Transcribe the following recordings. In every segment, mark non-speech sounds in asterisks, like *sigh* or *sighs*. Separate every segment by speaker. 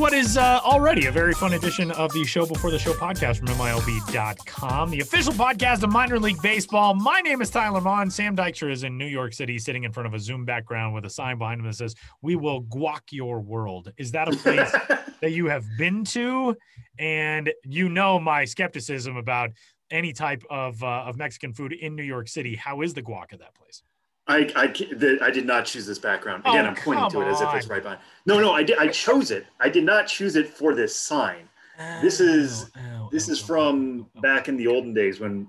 Speaker 1: What is uh, already a very fun edition of the Show Before the Show podcast from MILB.com, the official podcast of minor league baseball. My name is Tyler Maun. Sam Dykstra is in New York City, sitting in front of a Zoom background with a sign behind him that says, We will guac your world. Is that a place *laughs* that you have been to? And you know my skepticism about any type of, uh, of Mexican food in New York City. How is the guac at that place?
Speaker 2: I I, the, I did not choose this background. Again,
Speaker 1: Oh,
Speaker 2: I'm pointing to it as if it's right behind. No, no, I did. I chose it. I did not choose it for this sign. This is-
Speaker 1: Oh,
Speaker 2: This
Speaker 1: oh,
Speaker 2: is
Speaker 1: oh,
Speaker 2: from
Speaker 1: oh, oh.
Speaker 2: back in the olden days when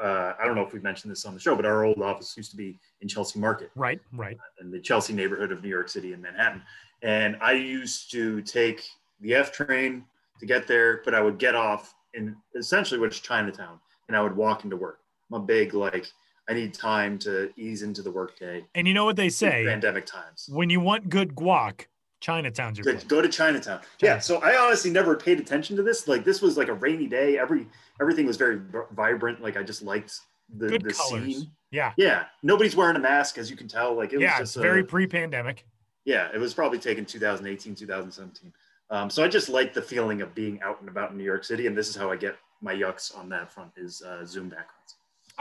Speaker 2: uh, I don't know if we've mentioned this on the show, but our old office used to be in Chelsea Market
Speaker 1: Right, right.
Speaker 2: in the Chelsea neighborhood of New York City in Manhattan. And I used to take the F train to get there, but I would get off in essentially which Chinatown, and I would walk into work. I'm a big like I need time to ease into the workday.
Speaker 1: And you know what they say?
Speaker 2: Pandemic times.
Speaker 1: when you want good guac, Chinatown's your place.
Speaker 2: go to Chinatown. Yeah. So I honestly never paid attention to this. Like this was like a rainy day. Every everything was very vibrant. Like I just liked the
Speaker 1: Good
Speaker 2: the
Speaker 1: colors.
Speaker 2: scene.
Speaker 1: Yeah.
Speaker 2: Yeah. Nobody's wearing a mask, as you can tell. Like it was
Speaker 1: yeah,
Speaker 2: just
Speaker 1: it's
Speaker 2: a-
Speaker 1: very pre-pandemic.
Speaker 2: yeah. It was probably taken 2018, 2017. Um, so I just like the feeling of being out and about in New York City, and this is how I get my yucks on that front is uh, Zoom backgrounds.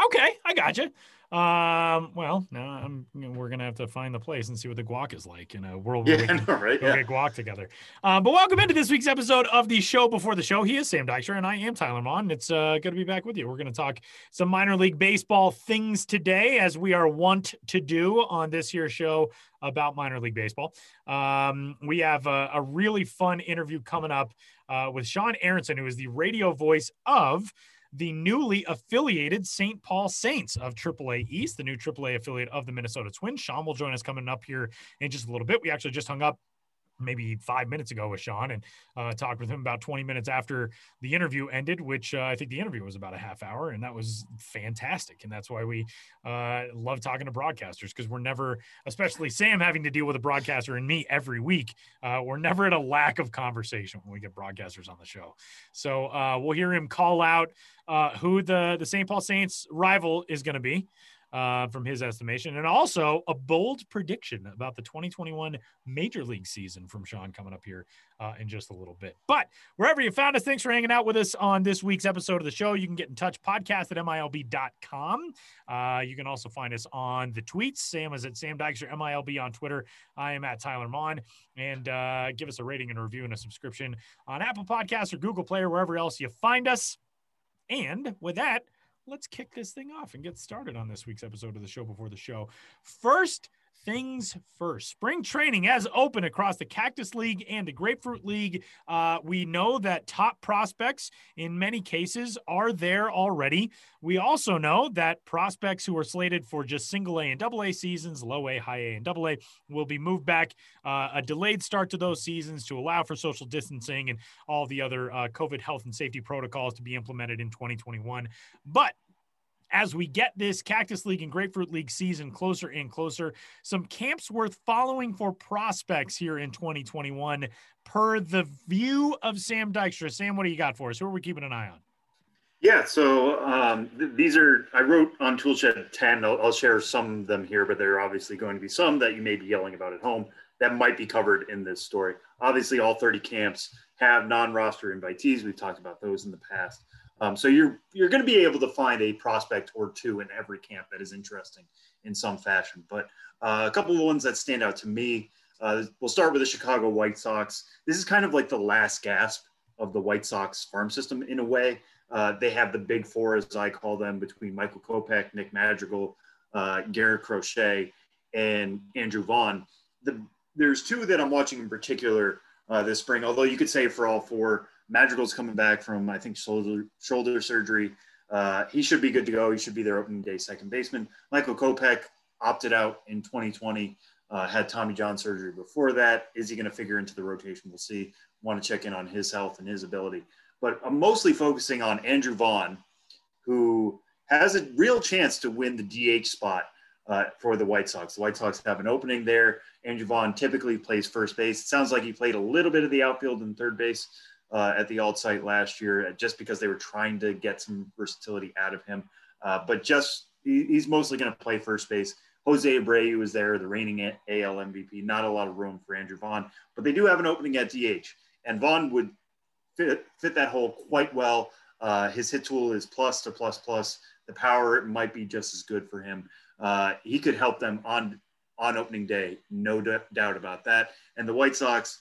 Speaker 1: Okay, I got you. Um, well, no, I'm. you know, we're gonna have to find the place and see what the guac is like in a world where
Speaker 2: Yeah,
Speaker 1: we can
Speaker 2: know, right?
Speaker 1: go
Speaker 2: Yeah.
Speaker 1: get guac together. Um, but welcome into this week's episode of the show before the show. He is Sam Dykstra and I am Tyler Maun. It's uh, good to be back with you. We're going to talk some minor league baseball things today, as we are wont to do on this here show about minor league baseball. Um, we have a, a really fun interview coming up uh, with Sean Aronson, who is the radio voice of the newly affiliated St. Paul Saints of AAA East, the new AAA affiliate of the Minnesota Twins. Sean will join us coming up here in just a little bit. We actually just hung up maybe five minutes ago with Sean and uh, talked with him about 20 minutes after the interview ended, which uh, I think the interview was about a half hour, and that was fantastic. And that's why we uh, love talking to broadcasters because we're never, especially Sam having to deal with a broadcaster and me every week, uh, we're never at a lack of conversation when we get broadcasters on the show. So uh, we'll hear him call out uh, who the the St. Paul Saints rival is going to be. Uh, from his estimation, and also a bold prediction about the 2021 Major League season from Sean coming up here uh, in just a little bit. But wherever you found us, thanks for hanging out with us on this week's episode of the show. You can get in touch podcast at milb.com. Uh, you can also find us on the tweets. Sam is at Sam Dykstra, MILB on Twitter. I am at Tyler Maun. And uh, give us a rating and a review and a subscription on Apple Podcasts or Google Play or wherever else you find us. And with that, let's kick this thing off and get started on this week's episode of the show before the show. First things first. Spring training has opened across the Cactus League and the Grapefruit League. Uh, we know that top prospects in many cases are there already. We also know that prospects who are slated for just single A and double A seasons, low A, high A, and double A, will be moved back uh, a delayed start to those seasons to allow for social distancing and all the other uh, COVID health and safety protocols to be implemented in 2021. But as we get this Cactus League and Grapefruit League season closer and closer, some camps worth following for prospects here in 2021 per the view of Sam Dykstra. Sam, what do you got for us? Who are we keeping an eye on?
Speaker 2: Yeah, so um, th- these are I wrote on Toolshed 10. I'll, I'll share some of them here, but there are obviously going to be some that you may be yelling about at home that might be covered in this story. Obviously, all 30 camps have non-roster invitees. We've talked about those in the past. Um, so you're you're going to be able to find a prospect or two in every camp that is interesting in some fashion. But uh, a couple of ones that stand out to me. Uh, we'll start with the Chicago White Sox. This is kind of like the last gasp of the White Sox farm system in a way. Uh, they have the big four, as I call them, between Michael Kopech, Nick Madrigal, uh, Garrett Crochet, and Andrew Vaughn. The, there's two that I'm watching in particular uh, this spring, although you could say for all four, Madrigal's coming back from, I think, shoulder, shoulder surgery. Uh, he should be good to go. He should be their opening day second baseman. Michael Kopech opted out in 2020, uh, had Tommy John surgery before that. Is he going to figure into the rotation? We'll see. Want to check in on his health and his ability. But I'm mostly focusing on Andrew Vaughn, who has a real chance to win the DH spot uh, for the White Sox. The White Sox have an opening there. Andrew Vaughn typically plays first base. It sounds like he played a little bit of the outfield and third base uh, at the alt site last year, uh, just because they were trying to get some versatility out of him. Uh, but just he, he's mostly going to play first base. Jose Abreu was there, the reigning AL MVP. Not a lot of room for Andrew Vaughn, but they do have an opening at DH, and Vaughn would fit fit that hole quite well. Uh, his hit tool is plus to plus plus. The power might be just as good for him. Uh, he could help them on on opening day, no doubt about that. And the White Sox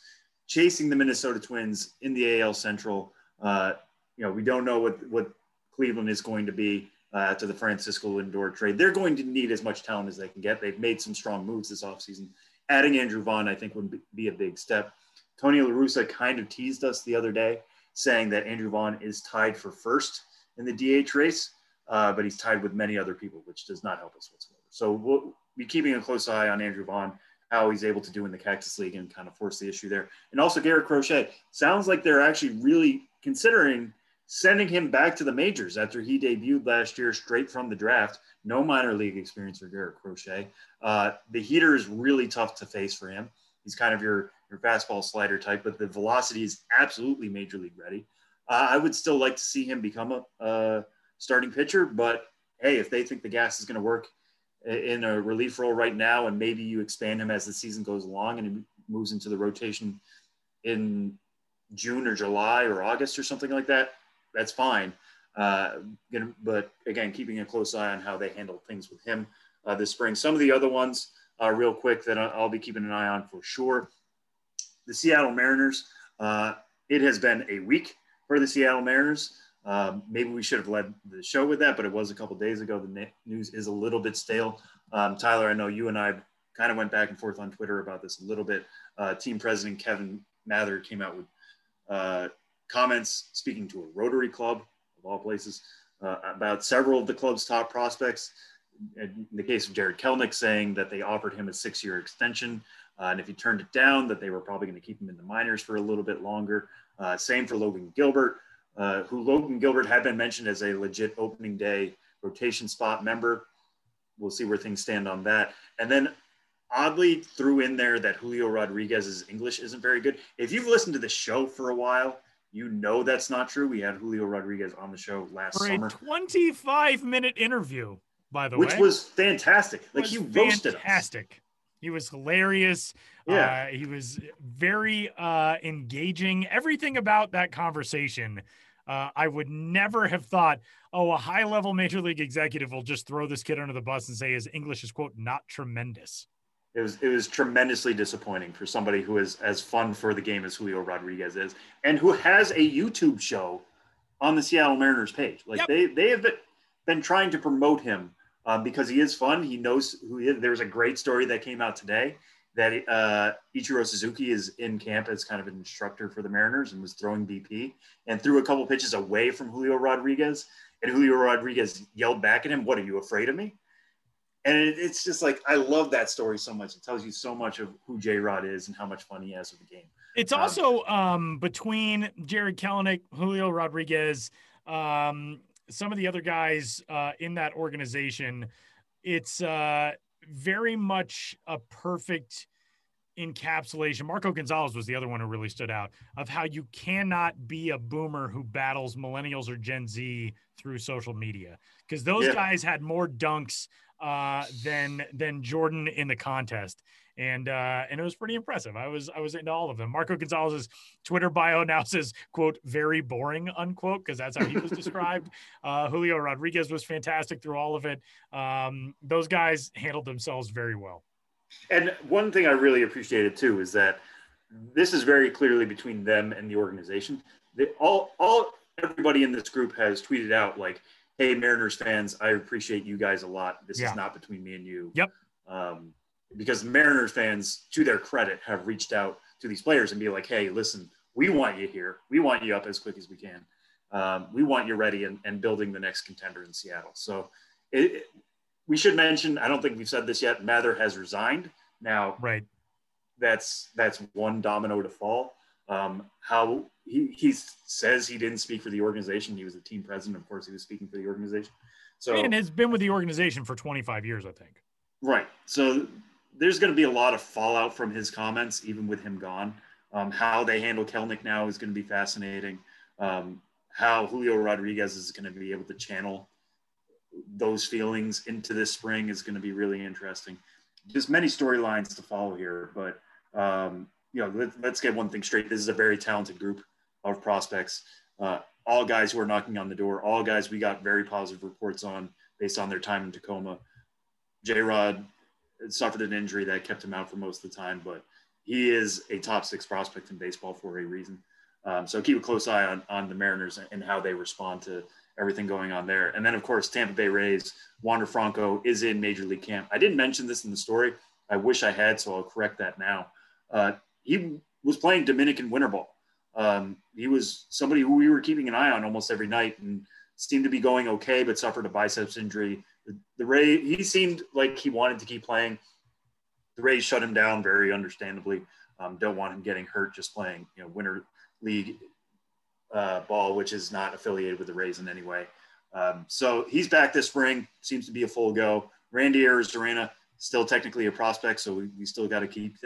Speaker 2: chasing the Minnesota Twins in the AL Central. Uh, you know, we don't know what what Cleveland is going to be uh, to the Francisco Lindor trade. They're going to need as much talent as they can get. They've made some strong moves this offseason. Adding Andrew Vaughn, I think, would be a big step. Tony La Russa kind of teased us the other day, saying that Andrew Vaughn is tied for first in the DH race, uh, but he's tied with many other people, which does not help us whatsoever. So we'll be keeping a close eye on Andrew Vaughn, how he's able to do in the Cactus League and kind of force the issue there. And also Garrett Crochet. Sounds like they're actually really considering sending him back to the majors after he debuted last year straight from the draft. No minor league experience for Garrett Crochet. Uh, the heater is really tough to face for him. He's kind of your your fastball slider type, but the velocity is absolutely major league ready. Uh, I would still like to see him become a, a starting pitcher, but hey, if they think the gas is going to work in a relief role right now, and maybe you expand him as the season goes along and he moves into the rotation in June or July or August or something like that, that's fine. Uh, but again, keeping a close eye on how they handle things with him uh, this spring. Some of the other ones, uh, real quick, that I'll be keeping an eye on for sure the Seattle Mariners. Uh, it has been a week for the Seattle Mariners. Um, maybe we should have led the show with that, but it was a couple days ago. The news is a little bit stale. Um, Tyler, I know you and I kind of went back and forth on Twitter about this a little bit. Uh, team president Kevin Mather came out with uh, comments speaking to a Rotary Club, of all places, uh, about several of the club's top prospects. In the case of Jarred Kelenic, saying that they offered him a six year extension uh, and if he turned it down, that they were probably going to keep him in the minors for a little bit longer. Uh, same for Logan Gilbert, uh, who Logan Gilbert had been mentioned as a legit opening day rotation spot member. We'll see where things stand on that. And then oddly threw in there that Julio Rodriguez's English isn't very good. If you've listened to the show for a while, you know that's not true. We had Julio Rodriguez on the show last
Speaker 1: for
Speaker 2: summer.
Speaker 1: A 25 minute interview, by the
Speaker 2: which
Speaker 1: way.
Speaker 2: Which was fantastic. Like was he roasted
Speaker 1: fantastic.
Speaker 2: us.
Speaker 1: He was hilarious. Yeah. Uh, he was very uh, engaging. Everything about that conversation, uh, I would never have thought, oh, a high level major league executive will just throw this kid under the bus and say his English is, quote, not tremendous.
Speaker 2: It was, it was tremendously disappointing for somebody who is as fun for the game as Julio Rodriguez is and who has a YouTube show on the Seattle Mariners page. Like yep. they, they have been, trying to promote him um, because he is fun. He knows who he is. There's a great story that came out today that uh, Ichiro Suzuki is in camp as kind of an instructor for the Mariners and was throwing BP and threw a couple pitches away from Julio Rodriguez. And Julio Rodriguez yelled back at him, What are you afraid of me? And it, it's just like, I love that story so much. It tells you so much of who J Rod is and how much fun he has with the game.
Speaker 1: It's um, also um, between Jarred Kelenic, Julio Rodriguez, um, some of the other guys uh, in that organization, it's uh, very much a perfect encapsulation. Marco Gonzalez was the other one who really stood out of how you cannot be a boomer who battles millennials or Gen Z through social media because those yeah. guys had more dunks uh, than than Jordan in the contest and uh, and it was pretty impressive. I was I was into all of them. Marco Gonzalez's Twitter bio *laughs* now says quote very boring unquote because that's how he was described. *laughs* Uh, Julio Rodriguez was fantastic through all of it. Um, those guys handled themselves very well.
Speaker 2: And one thing I really appreciated too is that this is very clearly between them and the organization. They all all everybody in this group has tweeted out like, "Hey Mariners fans, I appreciate you guys a lot. This yeah. is not between me and you."
Speaker 1: Yep.
Speaker 2: Um, because Mariners fans, to their credit, have reached out to these players and be like, hey, listen, we want you here. We want you up as quick as we can. Um, we want you ready and, and, building the next contender in Seattle. So it, we should mention, I don't think we've said this yet, Mather has resigned. Now,
Speaker 1: right.
Speaker 2: That's that's one domino to fall. Um, how he, he says he didn't speak for the organization. He was the team president. Of course, he was speaking for the organization.
Speaker 1: So and has been with the organization for 25 years, I think.
Speaker 2: Right. So there's going to be a lot of fallout from his comments, even with him gone. Um, how they handle Kelenic now is going to be fascinating. Um, how Julio Rodriguez is going to be able to channel those feelings into this spring is going to be really interesting. There's many storylines to follow here, but um, you know, let, us get one thing straight. This is a very talented group of prospects. Uh, all guys who are knocking on the door, all guys we got very positive reports on based on their time in Tacoma. J Rod suffered an injury that kept him out for most of the time, but he is a top six prospect in baseball for a reason. Um, so keep a close eye on, on the Mariners and how they respond to everything going on there. And then, of course, Tampa Bay Rays, Wander Franco is in Major League Camp. I didn't mention this in the story. I wish I had, so I'll correct that now. Uh, he was playing Dominican winter ball. Um, he was somebody who we were keeping an eye on almost every night and seemed to be going okay, but suffered a biceps injury the, the Ray, he seemed like he wanted to keep playing. The Rays shut him down very understandably. Um, don't want him getting hurt just playing, you know, winter league uh, ball, which is not affiliated with the Rays in any way. Um, so he's back this spring. Seems to be a full go. Randy Arozarena still technically a prospect, so we, we still got to keep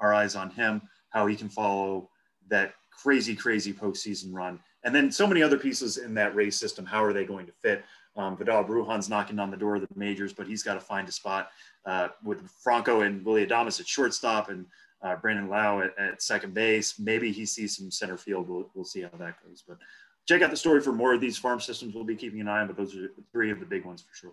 Speaker 2: our eyes on him. How he can follow that crazy, crazy postseason run, and then so many other pieces in that Rays system. How are they going to fit? Um, Vidal Brujan's knocking on the door of the majors, but he's got to find a spot uh, with Franco and Willy Adames at shortstop and uh, Brandon Lowe at, at, second base. Maybe he sees some center field. We'll, we'll see how that goes. But check out the story for more of these farm systems. We'll be keeping an eye on, but those are three of the big ones for sure.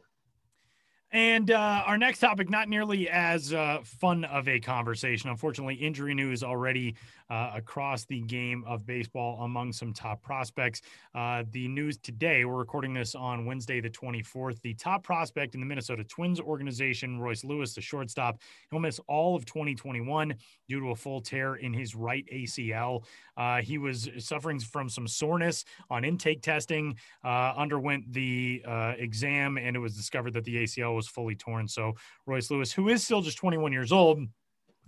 Speaker 1: And uh, our next topic, not nearly as uh, fun of a conversation. Unfortunately, injury news already uh, across the game of baseball among some top prospects. Uh, the news today, we're recording this on Wednesday, the 24th. The top prospect in the Minnesota Twins organization, Royce Lewis, the shortstop, he'll miss all of 2021 due to a full tear in his right ACL. Uh, he was suffering from some soreness on intake testing, uh, underwent the exam, and it was discovered that the ACL was fully torn. So, Royce Lewis, who is still just 21 years old,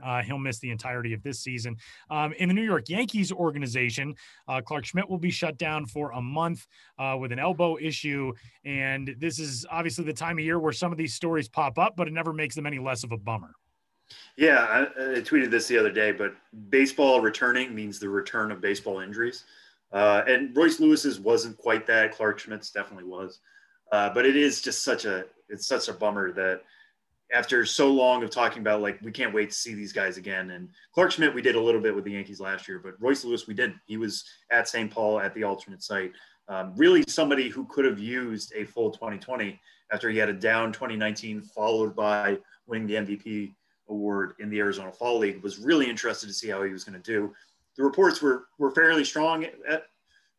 Speaker 1: uh, he'll miss the entirety of this season. Um, in the New York Yankees organization, uh, Clarke Schmidt will be shut down for a month uh, with an elbow issue. And this is obviously the time of year where some of these stories pop up, but it never makes them any less of a bummer.
Speaker 2: Yeah, I, I tweeted this the other day, but baseball returning means the return of baseball injuries. Uh, and Royce Lewis's wasn't quite that. Clarke Schmidt's definitely was. Uh, but it is just such a it's such a bummer that – after so long of talking about like we can't wait to see these guys again. And Clarke Schmidt, we did a little bit with the Yankees last year, but Royce Lewis, we didn't. He was at St. Paul at the alternate site. Um, really, somebody who could have used a full 2020 after he had a down 2019, followed by winning the MVP award in the Arizona Fall League. Was really interested to see how he was going to do. The reports were were fairly strong at,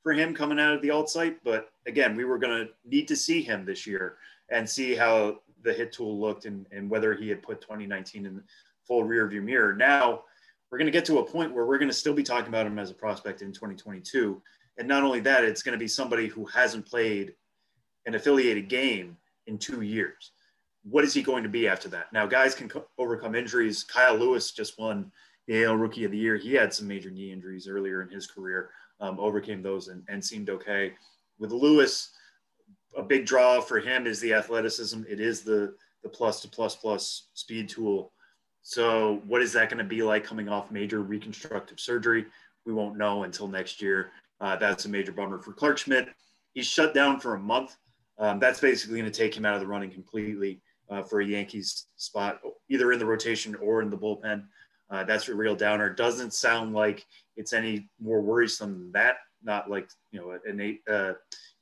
Speaker 2: for him coming out of the alt site, but again, we were going to need to see him this year and see how the hit tool looked and, and whether he had put 2019 in the full rear view mirror. Now we're going to get to a point where we're going to still be talking about him as a prospect in 2022. And not only that, it's going to be somebody who hasn't played an affiliated game in two years. What is he going to be after that? Now, guys can co- overcome injuries. Kyle Lewis just won the AL Rookie of the Year. He had some major knee injuries earlier in his career, um, overcame those and, and seemed okay. With Lewis, a big draw for him is the athleticism. It is the the plus to plus plus speed tool. So, what is that going to be like coming off major reconstructive surgery? We won't know until next year. Uh, that's a major bummer for Clarke Schmidt. He's shut down for a month. Um, that's basically going to take him out of the running completely uh, for a Yankees spot, either in the rotation or in the bullpen. Uh, that's a real downer. Doesn't sound like it's any more worrisome than that. Not like you know an uh,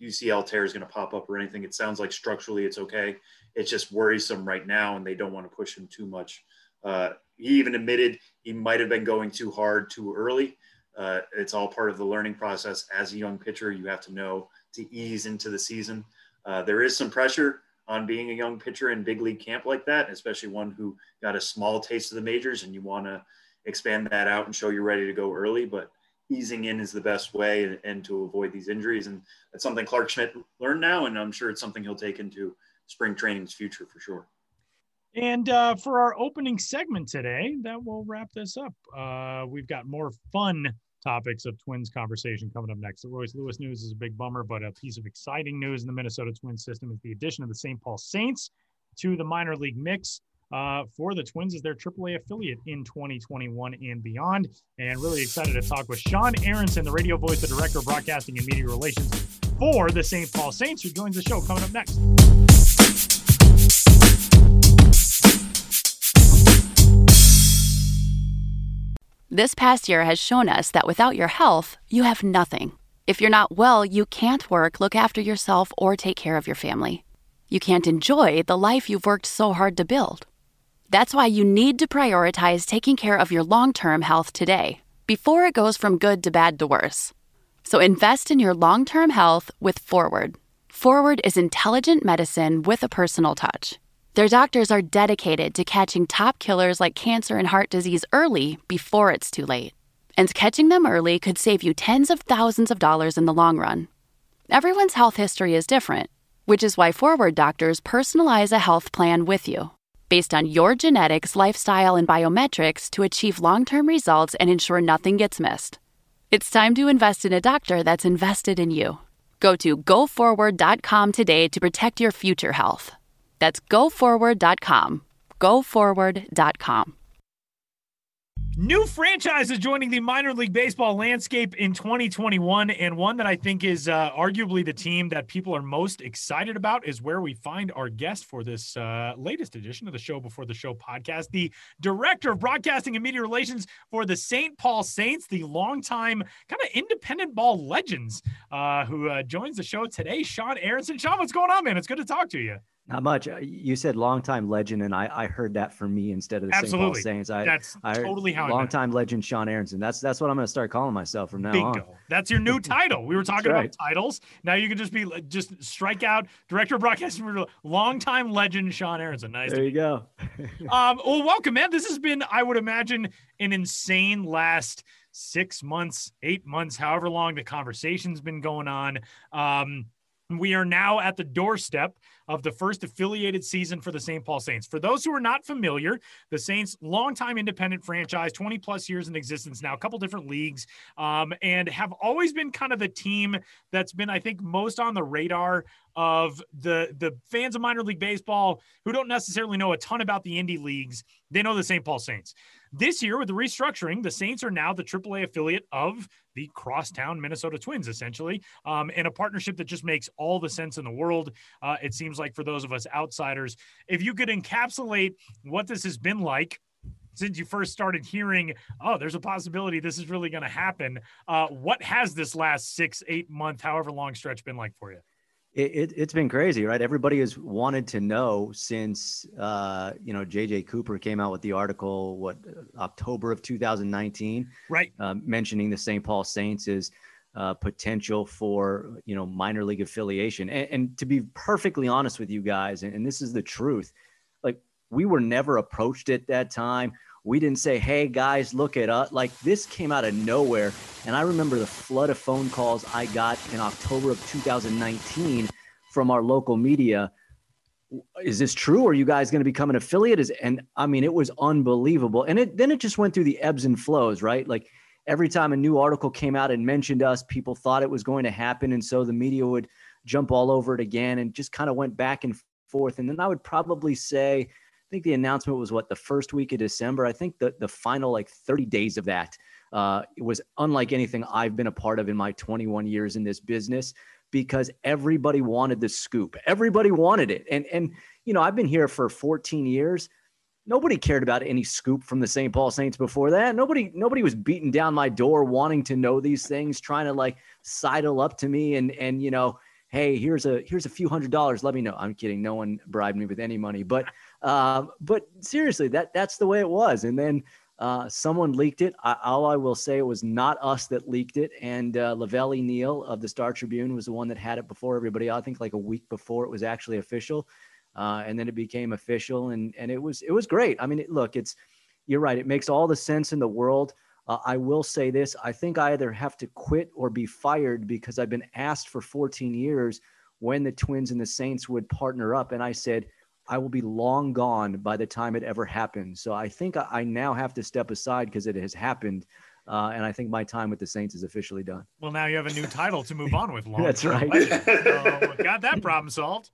Speaker 2: UCL tear is going to pop up or anything. It sounds like structurally it's okay. It's just worrisome right now, and they don't want to push him too much. Uh, he even admitted he might have been going too hard too early. Uh, it's all part of the learning process. As a young pitcher, you have to know to ease into the season. Uh, there is some pressure on being a young pitcher in big league camp like that, especially one who got a small taste of the majors and you want to expand that out and show you're ready to go early. But easing in is the best way and, to avoid these injuries. And that's something Clarke Schmidt learned now, and I'm sure it's something he'll take into spring training's future for sure.
Speaker 1: And uh, for our opening segment today, that will wrap this up. Uh, we've got more fun topics of Twins conversation coming up next. The Royce Lewis news is a big bummer, but a piece of exciting news in the Minnesota Twins system is the addition of the St. Paul Saints to the minor league mix. Uh, for the Twins as their AAA affiliate in 2021 and beyond. And really excited to talk with Sean Aronson, the radio voice, the director of broadcasting and media relations for the St. Paul Saints, who joins the show coming up next.
Speaker 3: This past year has shown us that without your health, you have nothing. If you're not well, you can't work, look after yourself, or take care of your family. You can't enjoy the life you've worked so hard to build. That's why you need to prioritize taking care of your long term health today, before it goes from good to bad to worse. So invest in your long term health with Forward. Forward is intelligent medicine with a personal touch. Their doctors are dedicated to catching top killers like cancer and heart disease early before it's too late. And catching them early could save you tens of thousands of dollars in the long run. Everyone's health history is different, which is why Forward doctors personalize a health plan with you based on your genetics, lifestyle, and biometrics to achieve long term results and ensure nothing gets missed. It's time to invest in a doctor that's invested in you. Go to goforward.com today to protect your future health. That's goforward.com. Goforward.com.
Speaker 1: New franchises joining the minor league baseball landscape in 2021, and one that I think is uh, arguably the team that people are most excited about is where we find our guest for this uh, latest edition of the Show Before the Show podcast, the director of broadcasting and media relations for the St. Paul Saints, the longtime kind of independent ball legends, uh, who uh, joins the show today, Sean Aronson. Sean, what's going on, man? It's good to talk to you.
Speaker 4: Not much. Uh, you said longtime legend, and I, I heard that for me instead of the St. Paul Saints. I,
Speaker 1: that's
Speaker 4: I
Speaker 1: totally how
Speaker 4: longtime legend Sean Aronson. That's that's what I'm going to start calling myself from now Bingo. on.
Speaker 1: That's your new *laughs* title. We were talking right. about titles. Now you can just be just strike out director of broadcasting longtime legend Sean Aronson. Nice.
Speaker 4: There you go.
Speaker 1: um, well, welcome, man. This has been, I would imagine, an insane last six months, eight months, however long the conversation's been going on. Um, we are now at the doorstep of the first affiliated season for the St. Paul Saints. For those who are not familiar, the Saints, longtime independent franchise, 20 plus years in existence now, a couple different leagues, um, and have always been kind of the team that's been, I think, most on the radar of the the fans of minor league baseball who don't necessarily know a ton about the indie leagues. They know the St. Paul Saints. This year, with the restructuring, the Saints are now the AAA affiliate of the crosstown Minnesota Twins, essentially, um, and a partnership that just makes all the sense in the world. Uh, it seems like for those of us outsiders, if you could encapsulate what this has been like since you first started hearing, oh, there's a possibility this is really going to happen. Uh, what has this last six, eight month, however long stretch been like for you?
Speaker 4: It, has it, been crazy, right? Everybody has wanted to know since uh, you know JJ Cooper came out with the article, what October of 2019,
Speaker 1: right?
Speaker 4: Uh, mentioning the St. Paul Saints is uh, potential for you know minor league affiliation. And, and to be perfectly honest with you guys, and, and this is the truth, like we were never approached at that time. We didn't say, hey guys, look at us. Like this came out of nowhere. And I remember the flood of phone calls I got in October of 2019 from our local media. Is this true? Are you guys going to become an affiliate? Is and I mean, it was unbelievable. And it then it just went through the ebbs and flows, right? Like every time a new article came out and mentioned us, people thought it was going to happen. And so the media would jump all over it again and just kind of went back and forth. And then I would probably say think the announcement was what the first week of December. I think the the final like 30 days of that uh, was unlike anything I've been a part of in my 21 years in this business because everybody wanted the scoop. Everybody wanted it. And and you know, I've been here for 14 years. Nobody cared about any scoop from the St. Paul Saints before that. Nobody nobody was beating down my door wanting to know these things, trying to like sidle up to me and and you know, hey, here's a here's a few hundred dollars. Let me know. I'm kidding. No one bribed me with any money, but uh, but seriously, that that's the way it was. And then uh, someone leaked it. I, all I will say, it was not us that leaked it. And uh, Neal of the Star Tribune was the one that had it before everybody. I think like a week before it was actually official, uh, and then it became official, and and it was it was great. I mean, it, look, it's you're right. It makes all the sense in the world. Uh, I will say this: I think I either have to quit or be fired because I've been asked for 14 years when the Twins and the Saints would partner up, and I said I will be long gone by the time it ever happens. So I think I now have to step aside because it has happened. Uh, and I think my time with the Saints is officially done.
Speaker 1: Well, now you have a new title to move on with. Long *laughs*
Speaker 4: That's right.
Speaker 1: so got that problem solved.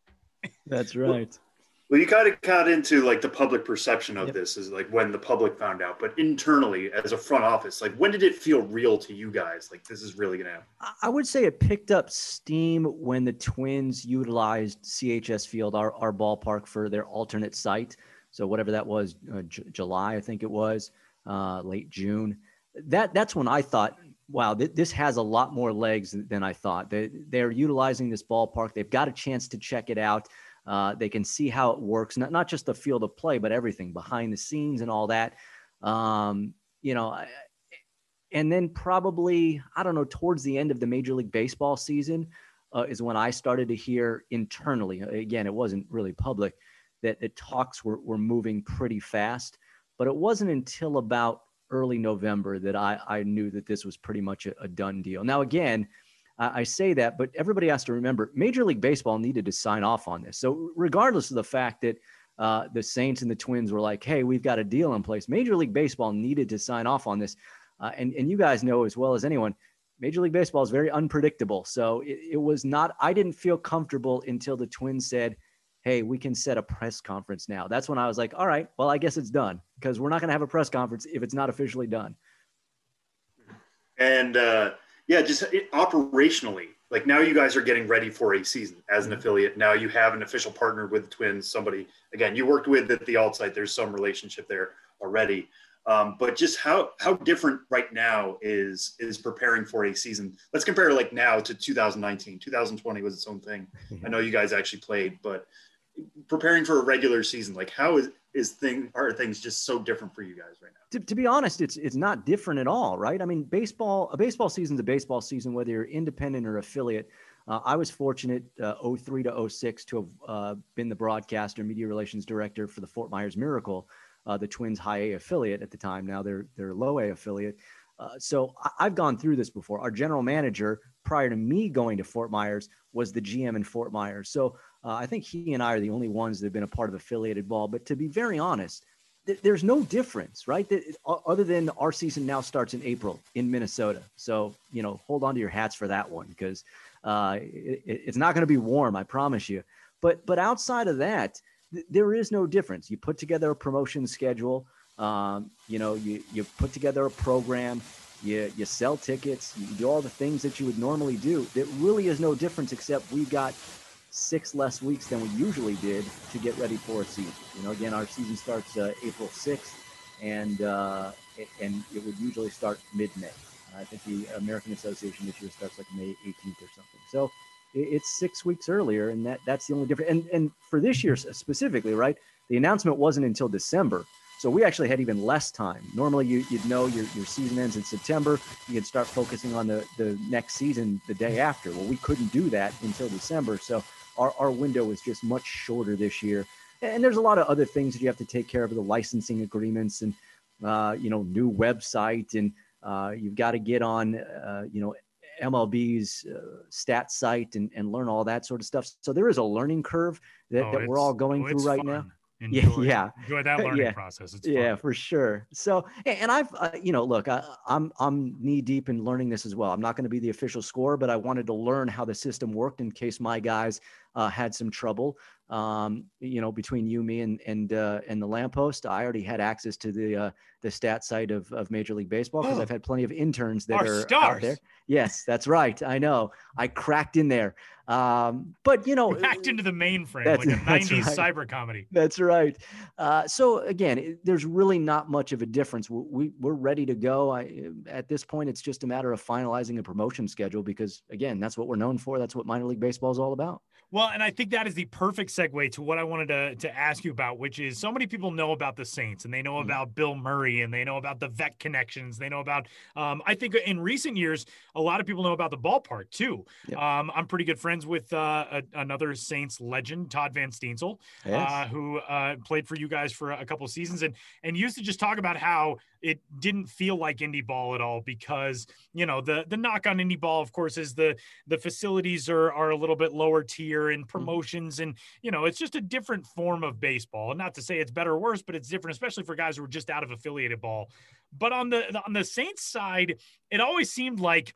Speaker 4: That's right.
Speaker 2: Well, you kind of got into like the public perception of yep. this is like when the public found out, but internally as a front office, like when did it feel real to you guys? Like this is really gonna happen.
Speaker 4: I would say it picked up steam when the Twins utilized CHS Field, our our ballpark, for their alternate site. So whatever that was, uh, J- July, I think it was, uh, late June. That that's when I thought, wow, th- this has a lot more legs than I thought. They they're utilizing this ballpark. They've got a chance to check it out. Uh, they can see how it works, not, not just the field of play, but everything behind the scenes and all that. Um, you know, and then probably, I don't know, towards the end of the Major League Baseball season uh, is when I started to hear internally, again, it wasn't really public, that the talks were, were moving pretty fast. But it wasn't until about early November that I, I knew that this was pretty much a, a done deal. Now, again, I say that, but everybody has to remember Major League Baseball needed to sign off on this. So, regardless of the fact that uh, the Saints and the Twins were like, hey, we've got a deal in place, Major League Baseball needed to sign off on this. Uh, and, and you guys know as well as anyone, Major League Baseball is very unpredictable. So, it, it was not, I didn't feel comfortable until the Twins said, hey, we can set a press conference now. That's when I was like, all right, well, I guess it's done because we're not going to have a press conference if it's not officially done.
Speaker 2: And, uh, yeah, just it, operationally, like now you guys are getting ready for a season as an affiliate. Now you have an official partner with the Twins. Somebody again you worked with at the alt site. There's some relationship there already. Um, but just how how different right now is is preparing for a season. Let's compare like now to 2019. 2020 was its own thing. *laughs* I know you guys actually played, but preparing for a regular season, like how is is thing are things just so different for you guys right now?
Speaker 4: To, to be honest, it's it's not different at all, right? I mean, baseball a baseball season's a baseball season, whether you're independent or affiliate. Uh, I was fortunate, uh, 03 to 06, to have uh, been the broadcaster, media relations director for the Fort Myers Miracle, uh, the Twins high A affiliate at the time. Now they're they're low A affiliate. Uh, so I, have gone through this before. Our general manager, prior to me going to Fort Myers, was the GM in Fort Myers. So uh, I think he and I are the only ones that have been a part of affiliated ball. But to be very honest, th- there's no difference, right? That, other than our season now starts in April in Minnesota. So, you know, hold on to your hats for that one because uh, it, it's not going to be warm, I promise you. But, but outside of that, th- there is no difference. You put together a promotion schedule. Um, you know, you, you put together a program, you, you sell tickets, you do all the things that you would normally do. There really is no difference except we've got six less weeks than we usually did to get ready for a season. You know, again, our season starts uh, April 6th, and uh, and it would usually start mid-May. I think the American Association this year starts like May 18th or something. So it's six weeks earlier, and that that's the only difference. And and for this year specifically, right? The announcement wasn't until December. So we actually had even less time. Normally, you, would know your, your season ends in September. You could start focusing on the, the next season the day after. Well, we couldn't do that until December. So our, our window is just much shorter this year. And there's a lot of other things that you have to take care of, the licensing agreements and, uh, you know, new website. And uh, you've got to get on, uh, you know, MLB's uh, stat site and, and learn all that sort of stuff. So there is a learning curve that, oh, that we're all going oh, through right fun. now.
Speaker 1: Enjoy,
Speaker 4: yeah, yeah,
Speaker 1: enjoy that learning yeah. process. It's
Speaker 4: yeah, for sure. So, and I've, uh, you know, look, I, I'm I'm knee deep in learning this as well. I'm not going to be the official scorer, but I wanted to learn how the system worked in case my guys uh, had some trouble. um, you know, between you, me, and and uh, and the lamppost, I already had access to the uh, the stat site of, of Major League Baseball because I've had plenty of interns that
Speaker 1: Our
Speaker 4: are
Speaker 1: stars.
Speaker 4: out there. Yes, that's right. I know. I cracked in there, um, but you know,
Speaker 1: cracked into the mainframe like a *laughs* 90s
Speaker 4: right.
Speaker 1: cyber comedy.
Speaker 4: That's right. Uh, so again, it- there's really not much of a difference. We, we we're ready to go. I, at this point, it's just a matter of finalizing a promotion schedule because again, that's what we're known for. That's what minor league baseball is all about.
Speaker 1: Well, and I think that is the perfect segue to what I wanted to, to ask you about, which is so many people know about the Saints and they know
Speaker 4: Mm-hmm.
Speaker 1: about Bill Murray and they know about the vet connections. They know about, um, I think in recent years, a lot of people know about the ballpark too.
Speaker 4: Yep.
Speaker 1: Um, I'm pretty good friends with uh, a, another Saints legend, Todd Van Steensel, uh, who uh, played for you guys for a couple seasons and and used to just talk about how it didn't feel like indie ball at all because you know the the knock on indie ball, of course, is the the facilities are are a little bit lower tier and mm-hmm. promotions and you know it's just a different form of baseball. Not to say it's better or worse, but it's different, especially for guys who are just out of affiliated ball. But on the on the Saints side, it always seemed like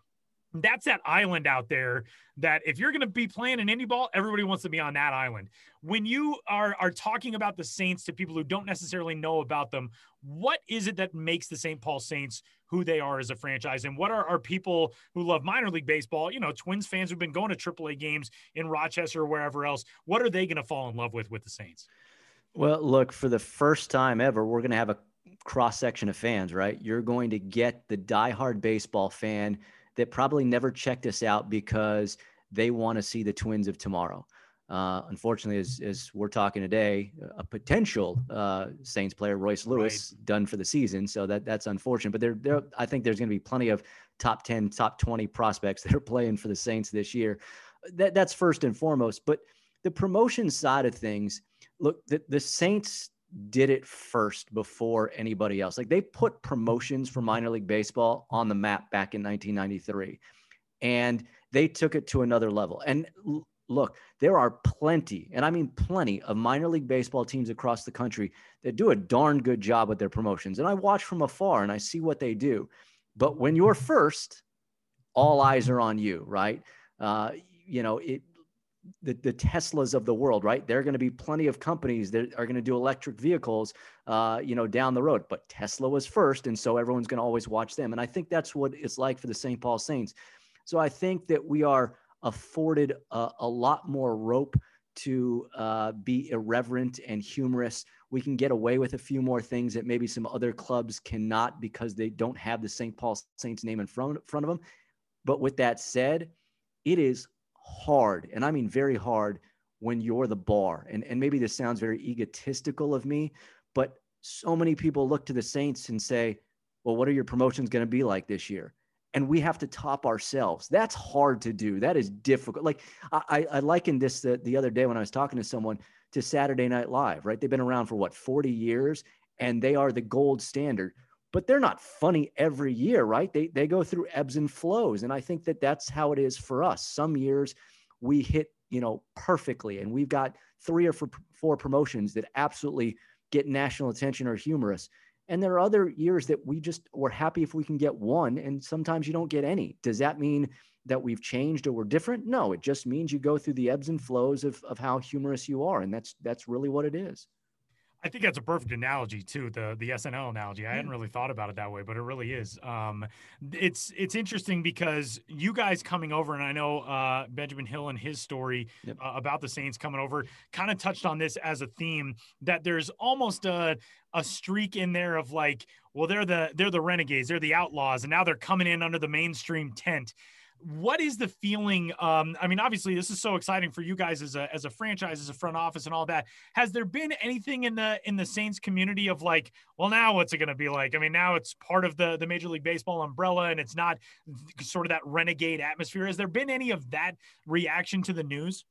Speaker 1: that's that island out there that if you're going to be playing an indie ball, everybody wants to be on that island. When you are are talking about the Saints to people who don't necessarily know about them, what is it that makes the St. Paul Saints who they are as a franchise? And what are, are people who love minor league baseball, you know, Twins fans who've been going to AAA games in Rochester or wherever else, what are they going to fall in love with with the Saints?
Speaker 4: Well, look, for the first time ever, we're going to have a cross section of fans, right? You're going to get the diehard baseball fan that probably never checked us out because they want to see the Twins of tomorrow. Uh, unfortunately, as, as we're talking today, a potential uh, Saints player, Royce Lewis, done for the season. So that that's unfortunate. But there, there, I think there's going to be plenty of top 10, top 20 prospects *laughs* that are playing for the Saints this year. That, that's first and foremost. But the promotion side of things, look, the, the Saints did it first before anybody else. Like they put promotions for minor league baseball on the map back in 1993 and they took it to another level. And look, there are plenty, and I mean plenty of minor league baseball teams across the country that do a darn good job with their promotions. And I watch from afar and I see what they do. But when you're *laughs* first, all eyes are on you, right? Uh, you know, it, the, the Teslas of the world, right? There are going to be plenty of companies that are going to do electric vehicles, uh, you know, down the road. But Tesla was first, and so everyone's going to always watch them. And I think that's what it's like for the St. Paul Saints. So I think that we are afforded a, a lot more rope to uh, be irreverent and humorous. We can get away with a few more things that maybe some other clubs cannot because they don't have the St. Paul Saints name in front, front of them. But with that said, it is hard, and I mean very hard, when you're the bar. And, and maybe this sounds very egotistical of me, but so many people look to the Saints and say, well, what are your promotions going to be like this year? And we have to top ourselves. That's hard to do. That is difficult. Like I, I likened this the, the other day when I was talking to someone to Saturday Night Live, right? They've been around for what, 40 years, and they are the gold standard but they're not funny every year, right? They they go through ebbs and flows, and I think that that's how it is for us. Some years we hit you know perfectly, and we've got three or four promotions that absolutely get national attention or humorous. And there are other years that we just we're happy if we can get one, and sometimes you don't get any. Does that mean that we've changed or we're different? No, it just means you go through the ebbs and flows of of how humorous you are, and that's that's really what it is.
Speaker 1: I think that's a perfect analogy too. The the SNL analogy. I hadn't really thought about it that way, but it really is. Um, it's it's interesting because you guys coming over, and I know uh, Benjamin Hill and his story
Speaker 4: Yep.
Speaker 1: uh, about the Saints coming over kind of touched on this as a theme. That there's almost a a streak in there of like, well, they're the they're the renegades, they're the outlaws, and now they're coming in under the mainstream tent what is the feeling um i mean obviously this is so exciting for you guys as a as a franchise as a front office and all that. Has there been anything in the in the saints community of like well now what's it going to be like? I mean now it's part of the the major league baseball umbrella and it's not sort of that renegade atmosphere. Has there been any of that reaction to the news?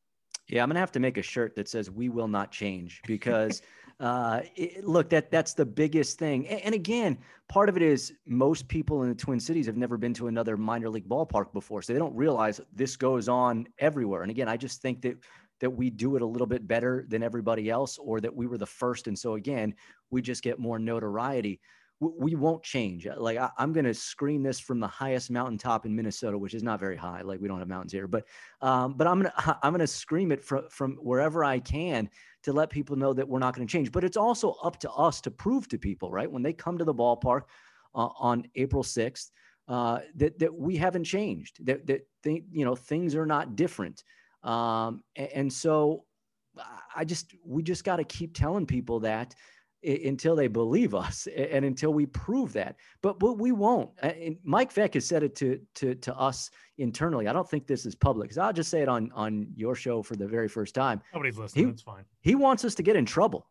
Speaker 4: Yeah, I'm gonna have to make a shirt that says "We will not change" because, *laughs* uh, it, look, that that's the biggest thing. And, and again, part of it is most people in the Twin Cities have never been to another minor league ballpark before, so they don't realize this goes on everywhere. And again, I just think that that we do it a little bit better than everybody else, or that we were the first, and so again, we just get more notoriety. We won't change. Like I, am going to scream this from the highest mountaintop in Minnesota, which is not very high. Like we don't have mountains here, but um, but I'm gonna *laughs* I'm gonna scream it from from wherever I can to let people know that we're not going to change. But it's also up to us to prove to people, right, when they come to the ballpark uh, on April 6th, uh, that that we haven't changed. That that th- you know things are not different. Um, and, and so I just we just got to keep telling people that until they believe us and until we prove that. But but we won't. And Mike Veeck has said it to to to us internally. I don't think this is public because I'll just say it on on your show for the very first time.
Speaker 1: Nobody's listening. He, That's fine.
Speaker 4: He wants us to get in trouble,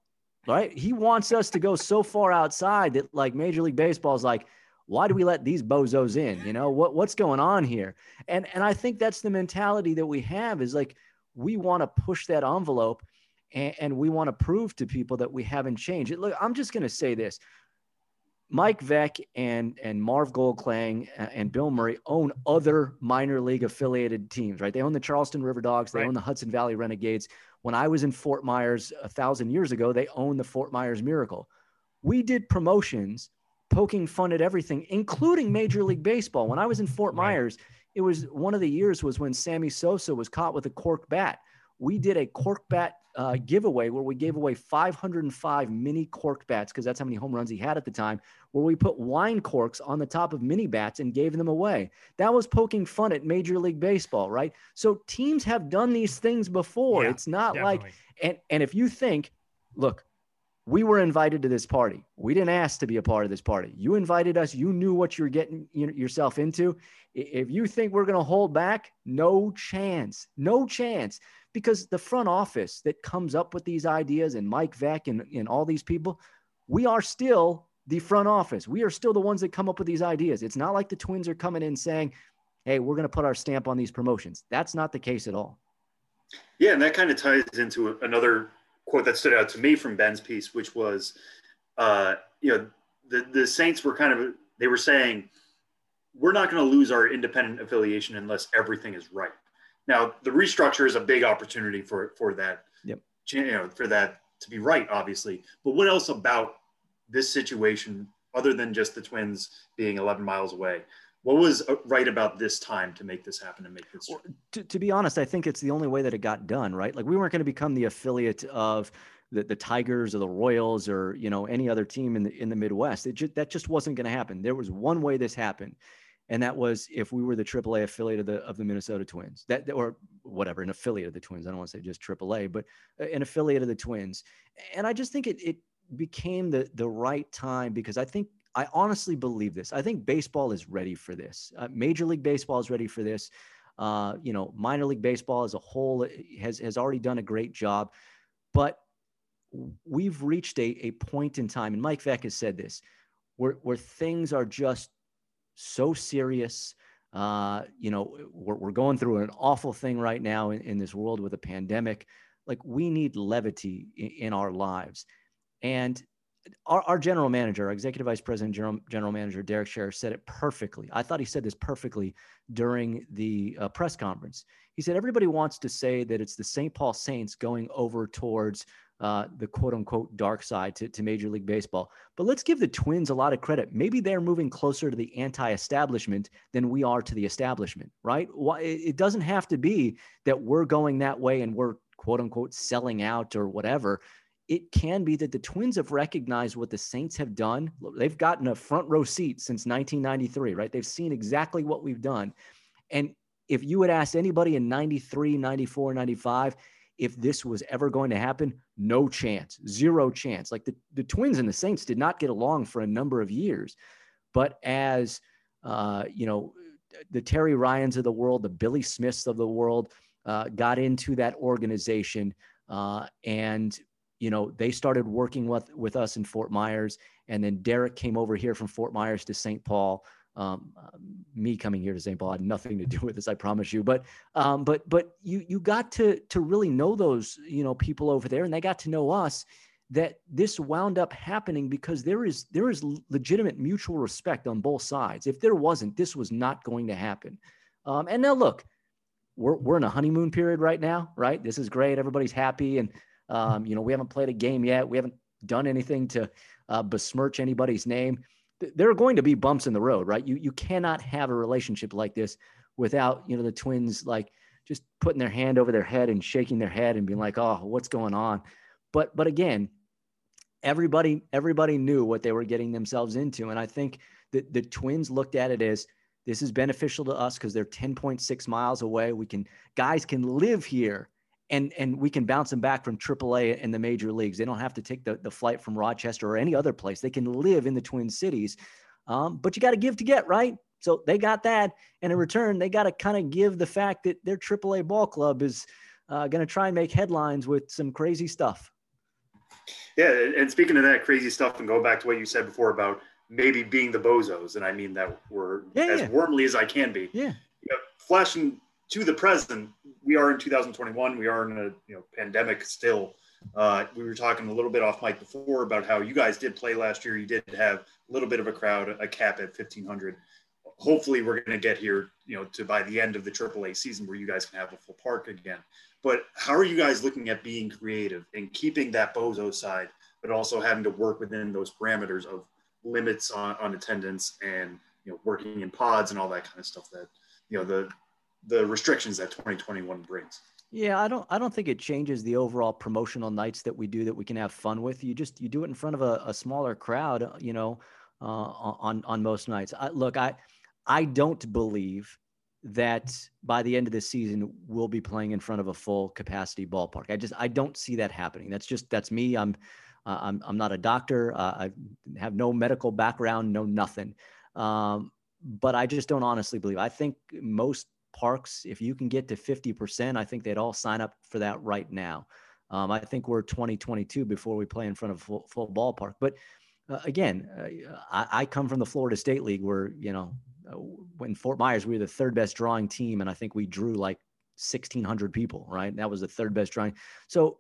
Speaker 4: right? He wants us to go so far outside that like Major League Baseball is like. Why do we let these bozos in? You know what what's going on here? And and I think that's the mentality that we have is like we want to push that envelope and, and we want to prove to people that we haven't changed. Look, I'm just going to say this. Mike Veeck and and Marv Goldklang uh, and Bill Murray own other minor league affiliated teams, right? They own the Charleston River Dogs, they right. own the Hudson Valley Renegades. When I was in Fort Myers a thousand years ago, they owned the Fort Myers Miracle. We did promotions poking fun at everything, including Major League Baseball. When I was in Fort right. Myers, it was one of the years was when Sammy Sosa was caught with a cork bat. We did a cork bat uh, giveaway where we gave away 505 mini cork bats because that's how many home runs he had at the time, where we put wine corks on the top of mini bats and gave them away. That was poking fun at Major League Baseball, right? So teams have done these things before. Yeah, it's not definitely. like, and, and if you think, look, we were invited to this party. We didn't ask to be a part of this party. You invited us. You knew what you're getting yourself into. If you think we're going to hold back, no chance. No chance because the front office that comes up with these ideas and Mike Veeck and, and all these people, we are still the front office. We are still the ones that come up with these ideas. It's not like the twins are coming in saying, hey, we're going to put our stamp on these promotions. That's not the case at all.
Speaker 2: Yeah, and that kind of ties into another quote that stood out to me from Ben's piece, which was, uh, you know, the, the Saints were kind of, they were saying, we're not going to lose our independent affiliation unless everything is right. Now, the restructure is a big opportunity for for that.
Speaker 4: Yep.
Speaker 2: You know, for that to be right, obviously. But what else about this situation, other than just the Twins being 11 miles away? What was uh, right about this time to make this happen and make this?
Speaker 4: Well, to, to be honest, I think it's the only way that it got done. Right? Like we weren't going to become the affiliate of the, the Tigers or the Royals or you know any other team in the in the Midwest. It just, that just wasn't going to happen. There was one way this happened, and that was if we were the AAA affiliate of the of the Minnesota Twins, that or whatever, an affiliate of the Twins. I don't want to say just AAA, but an affiliate of the Twins. And I just think it it became the the right time because I think I honestly believe this. I think baseball is ready for this. Uh, Major League Baseball is ready for this. Uh, you know, minor league baseball as a whole has has already done a great job, but we've reached a, a point in time, and Mike Veeck has said this, where where things are just so serious. Uh, you know, we're, we're going through an awful thing right now in, in this world with a pandemic. Like we need levity in, in our lives. And our, our, general manager, our executive vice president, general, general manager, Derek Sharrer said it perfectly. I thought he said this perfectly during the uh, press conference. He said, everybody wants to say that it's the St. Paul Saints going over towards uh, the quote unquote dark side to, to Major League Baseball. But let's give the Twins a lot of credit. Maybe they're moving closer to the anti establishment than we are to the establishment, right? It doesn't have to be that we're going that way and we're quote unquote selling out or whatever. It can be that the Twins have recognized what the Saints have done. They've gotten a front row seat since 1993, right? They've seen exactly what we've done. And if you had asked anybody in 93, 94, 95, if this was ever going to happen, no chance, zero chance. Like the, the Twins and the Saints did not get along for a number of years. But as, uh, you know, the Terry Ryans of the world, the Billy Smiths of the world uh, got into that organization. Uh, and, you know, they started working with, with us in Fort Myers. And then Derek came over here from Fort Myers to St. Paul. Um, me coming here to St. Paul had nothing to *laughs* do with this, I promise you. But um, but but you you got to to really know those you know people over there, and they got to know us. That this wound up happening because there is there is legitimate mutual respect on both sides. If there wasn't, this was not going to happen. Um, and now look, we're we're in a honeymoon period right now, right? This is great. Everybody's happy, and um, you know we haven't played a game yet. We haven't done anything to uh, besmirch anybody's name there are going to be bumps in the road, right? You you cannot have a relationship like this without you know the twins like just putting their hand over their head and shaking their head and being like, oh, what's going on? But but again, everybody everybody knew what they were getting themselves into, and I think that the twins looked at it as this is beneficial to us because they're 10.6 miles away. We can guys can live here and and we can bounce them back from AAA and the major leagues. They don't have to take the, the flight from Rochester or any other place. They can live in the Twin Cities. Um, but you got to give to get, right? So they got that, and in return, they got to kind of give the fact that their AAA ball club is uh, going to try and make headlines with some crazy stuff.
Speaker 2: Yeah, and speaking of that crazy stuff, and go back to what you said before about maybe being the bozos, and I mean that we're
Speaker 4: Yeah,
Speaker 2: as
Speaker 4: yeah.
Speaker 2: warmly as I can be.
Speaker 4: Yeah.
Speaker 2: You know, flashing to the present, we are in 2021. We are in a you know pandemic still. Uh, we were talking a little bit off mic before about how you guys did play last year. You did have a little bit of a crowd, a cap at 1500. Hopefully, we're going to get here, you know, to by the end of the AAA season where you guys can have a full park again. But how are you guys looking at being creative and keeping that bozo side, but also having to work within those parameters of limits on, on attendance and you know working in pods and all that kind of stuff that you know the the restrictions that 2021 brings.
Speaker 4: Yeah, I don't I don't think it changes the overall promotional nights that we do that we can have fun with. You just you do it in front of a, a smaller crowd, uh, you know, uh, on on most nights. I, look, I I don't believe that by the end of this season we'll be playing in front of a full capacity ballpark. I just I don't see that happening. That's just that's me. I'm uh, I'm I'm not a doctor. Uh, I have no medical background, no nothing. Um, but I just don't honestly believe. I think most parks, if you can get to 50%, I think they'd all sign up for that right now. Um, I think we're 2022 before we play in front of full, full ballpark. But uh, again, uh, I, I, come from the Florida State League where, you know, uh, when Fort Myers, we were the third best drawing team. And I think we drew like 1,600 people, right? That was the third best drawing. So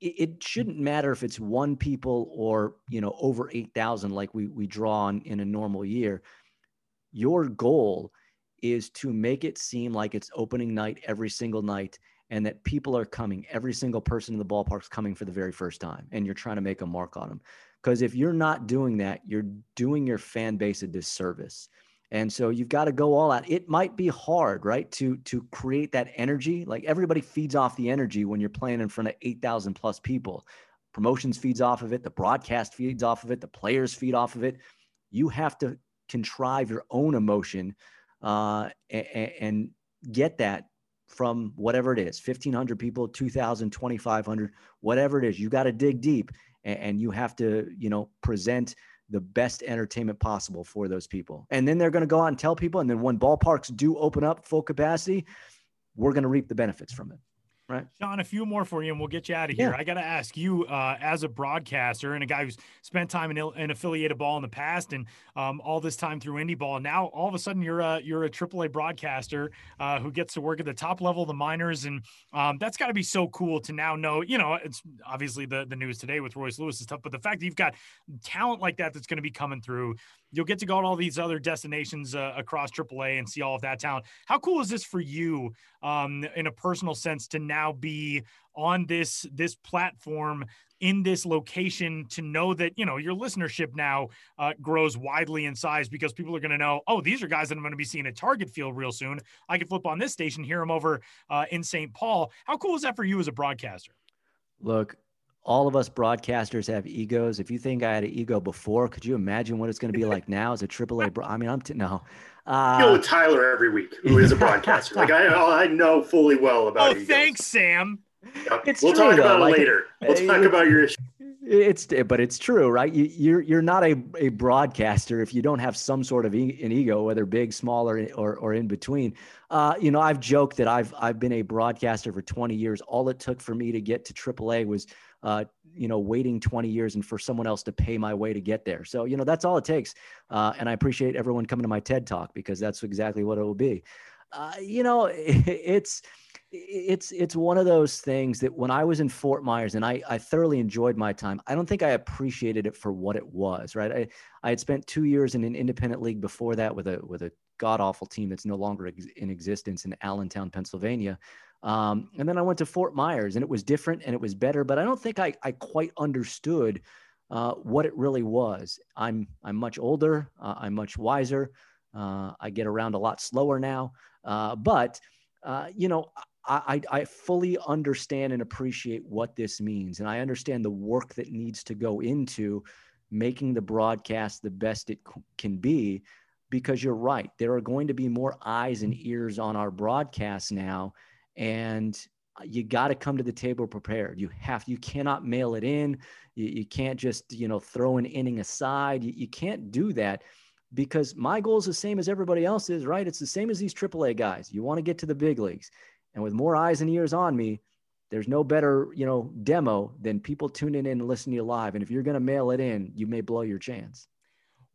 Speaker 4: it, it shouldn't matter if it's one people or, you know, over 8,000 like we, we draw in a normal year. Your goal is to make it seem like it's opening night every single night and that people are coming every single person in the ballpark's coming for the very first time and you're trying to make a mark on them because if you're not doing that you're doing your fan base a disservice. And so you've got to go all out. It might be hard right to to create that energy. Like everybody feeds off the energy when you're playing in front of 8000 plus people. Promotions feeds off of it the broadcast feeds off of it the players feed off of it. You have to contrive your own emotion uh, and, and get that from whatever it is 1500 people 2000 2500 whatever it is you got to dig deep and, and, you have to you know present the best entertainment possible for those people. And then they're going to go out and tell people and then when ballparks do open up full capacity we're going to reap the benefits from it Right.
Speaker 1: Sean, a few more for you and we'll get you out of here.
Speaker 4: Yeah.
Speaker 1: I got to ask you, uh, as a broadcaster and a guy who's spent time in, in affiliated ball in the past and um, all this time through indie ball, now all of a sudden you're a, you're a AAA broadcaster uh, who gets to work at the top level of the minors. And um, that's got to be so cool to now know, you know, it's obviously the, the news today with Royce Lewis and stuff, but the fact that you've got talent like that that's going to be coming through, you'll get to go to all these other destinations uh, across AAA and see all of that town. How cool is this for you um, in a personal sense to now be on this this platform in this location to know that you know your listenership now uh, grows widely in size because people are going to know oh these are guys that i'm going to be seeing at target field real soon. I can flip on this station hear them over uh, in st paul. How cool is that for you as a broadcaster?
Speaker 4: Look all of us broadcasters have egos. If you think I had an ego before, could you imagine what it's going to be like now as a AAA? *laughs* Bro- I mean, I'm t- no.
Speaker 2: Uh, deal with Tyler every week, who is a broadcaster. like I, *laughs* I know fully well about.
Speaker 1: Oh,
Speaker 2: egos.
Speaker 1: thanks, Sam.
Speaker 2: Yep.
Speaker 4: It's
Speaker 2: we'll
Speaker 4: true,
Speaker 2: talk
Speaker 4: though.
Speaker 2: about
Speaker 4: Like,
Speaker 2: it later. We'll
Speaker 4: it-
Speaker 2: talk about your issue.
Speaker 4: It's but it's true, right? You, you're you're not a, a broadcaster if you don't have some sort of e- an ego, whether big, small, or or, or in between. Uh, you know, I've joked that I've I've been a broadcaster for 20 years. All it took for me to get to AAA was, uh, you know, waiting 20 years and for someone else to pay my way to get there. So you know, that's all it takes. Uh, and I appreciate everyone coming to my TED talk because that's exactly what it will be. Uh, you know, *laughs* it's it's it's one of those things that when I was in Fort Myers and I I thoroughly enjoyed my time. I don't think I appreciated it for what it was. Right. I I had spent two years in an independent league before that with a with a god awful team that's no longer ex- in existence in Allentown, Pennsylvania. Um, and then I went to Fort Myers and it was different and it was better, but I don't think I I quite understood uh, what it really was. I'm I'm much older. Uh, I'm much wiser. Uh, I get around a lot slower now. Uh, but uh, you know, I, I fully understand and appreciate what this means, and I understand the work that needs to go into making the broadcast the best it can be. Because you're right, there are going to be more eyes and ears on our broadcast now, and uh, you got to come to the table prepared. You have you cannot mail it in. You, you can't just you know throw an inning aside. You, you can't do that because my goal is the same as everybody else's, right? It's the same as these AAA guys. You want to get to the big leagues, and with more eyes and ears on me, there's no better you know demo than people tuning in and listening to you live. And if you're going to mail it in, you may blow your chance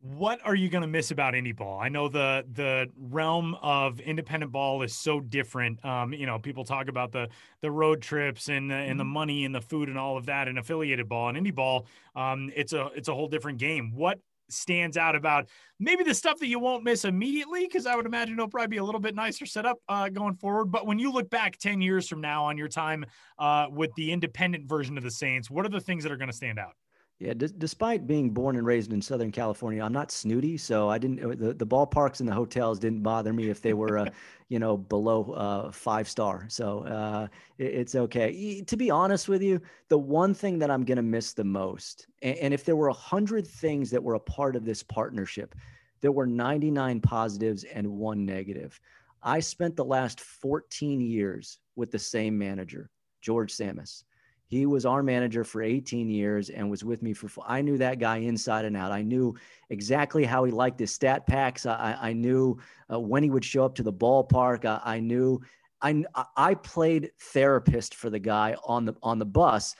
Speaker 1: what are you going to miss about indie ball? I know the the realm of independent ball is so different. Um, you know, people talk about the the road trips and the, and the mm-hmm. money and the food and all of that and affiliated ball and indie ball. Um, it's a it's a whole different game. What stands out about maybe the stuff that you won't miss immediately because i would imagine it'll probably be a little bit nicer set up uh, going forward but when you look back 10 years from now on your time uh, with the independent version of the saints what are the things that are going to stand out
Speaker 4: yeah, d- despite being born and raised in Southern California, I'm not snooty, so I didn't. Uh, the, the ballparks and the hotels didn't bother me if they were, uh, *laughs* you know, below uh, five star. So uh, it, it's okay. To be honest with you, the one thing that I'm gonna miss the most, and, and if there were a hundred things that were a part of this partnership, there were 99 positives and one negative. I spent the last 14 years with the same manager, George Tsamis. He was our manager for 18 years and was with me for. I knew that guy inside and out. I knew exactly how he liked his stat packs. I, I knew uh, when he would show up to the ballpark. I, I knew. I I played therapist for the guy on the on the bus,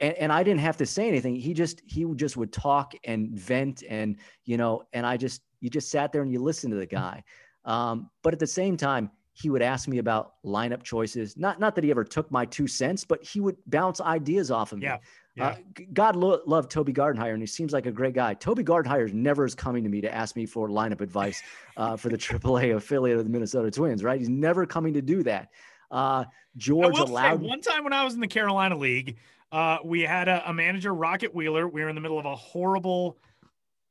Speaker 4: and, and I didn't have to say anything. He just he just would talk and vent and you know, and I just you just sat there and you listened to the guy. Um, but at the same time, he would ask me about lineup choices. Not not that he ever took my two cents, but he would bounce ideas off of me.
Speaker 1: Yeah. Yeah. Uh,
Speaker 4: God lo- loved Toby Gardenhire, and he seems like a great guy. Toby Gardenhire never is coming to me to ask me for lineup advice uh, for the *laughs* AAA affiliate of the Minnesota Twins, right? He's never coming to do that. Uh, George allowed
Speaker 1: one time when I was in the Carolina League, uh, we had a, a manager, Rocket Wheeler. We were in the middle of a horrible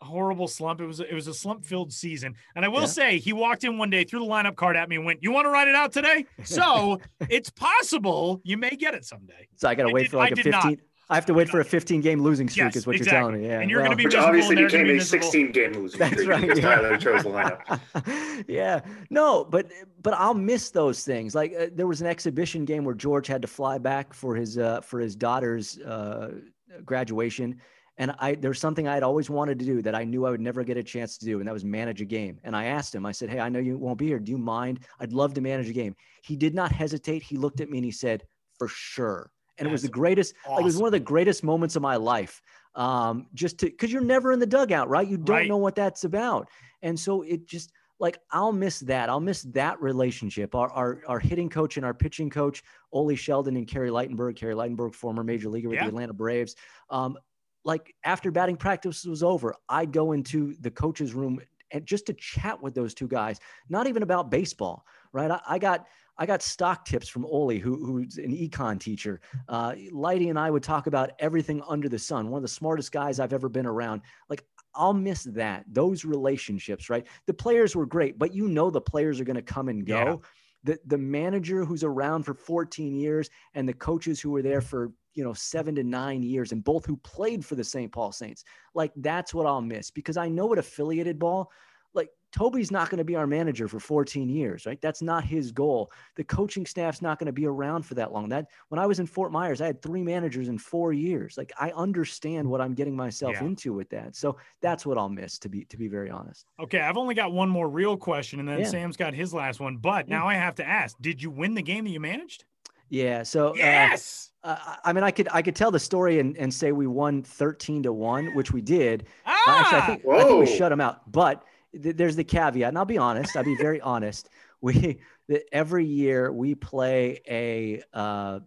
Speaker 1: horrible slump. It was it was a slump filled season. And I will yeah. say he walked in one day, threw the lineup card at me, and went, "You want to write it out today?" *laughs* So it's possible you may get it someday.
Speaker 4: So I got to wait did, for like I a fifteen. I have to wait for a 15 game losing streak, yes, is what exactly. you're telling me. Yeah,
Speaker 1: and you're well, going to be
Speaker 2: obviously became a 16 game losing *laughs*
Speaker 4: That's
Speaker 2: streak
Speaker 4: right,
Speaker 2: because
Speaker 4: yeah.
Speaker 2: Tyler chose the lineup. *laughs*
Speaker 4: yeah, no, but but I'll miss those things. Like uh, there was an exhibition game where George had to fly back for his uh, for his daughter's uh, graduation, and I there's something I'd always wanted to do that I knew I would never get a chance to do, and that was manage a game. And I asked him, I said, Hey, I know you won't be here. Do you mind? I'd love to manage a game. He did not hesitate. He looked at me and he said, For sure. And That's it was the greatest, awesome. like it was one of the greatest moments of my life. Um, just to because you're never in the dugout, right? You don't right. know what that's about. And so it just like I'll miss that. I'll miss that relationship. Our, our, our hitting coach and our pitching coach, Ole Sheldon and Kerry Ligtenberg. Kerry Ligtenberg, former major leaguer with yeah. the Atlanta Braves. Um, like after batting practice was over, I'd go into the coach's room and just to chat with those two guys, not even about baseball, right? I, I got I got stock tips from Ole, who, who's an econ teacher. Uh, Lighty and I would talk about everything under the sun. One of the smartest guys I've ever been around. Like I'll miss that those relationships, right? The players were great, but you know the players are going to come and go. Yeah. The the manager who's around for 14 years and the coaches who were there for you know, seven to nine years and both who played for the St. Paul Saints. Like that's what I'll miss because I know what affiliated ball, Toby's not going to be our manager for 14 years, right? That's not his goal. The coaching staff's not going to be around for that long. That when I was in Fort Myers, I had three managers in four years. Like I understand what I'm getting myself yeah. into with that. So that's what I'll miss to be to be very honest.
Speaker 1: Okay, I've only got one more real question, and then yeah. Sam's got his last one. But yeah. now I have to ask: Did you win the game that you managed?
Speaker 4: Yeah. So
Speaker 1: uh, yes.
Speaker 4: Uh, I mean, I could I could tell the story and, and say we won thirteen to one, which we did.
Speaker 1: Ah!
Speaker 4: Uh, actually, I think, I think we shut them out. But th- there's the caveat, and I'll be honest. I'll be very honest. *laughs* We the, every year we play a uh,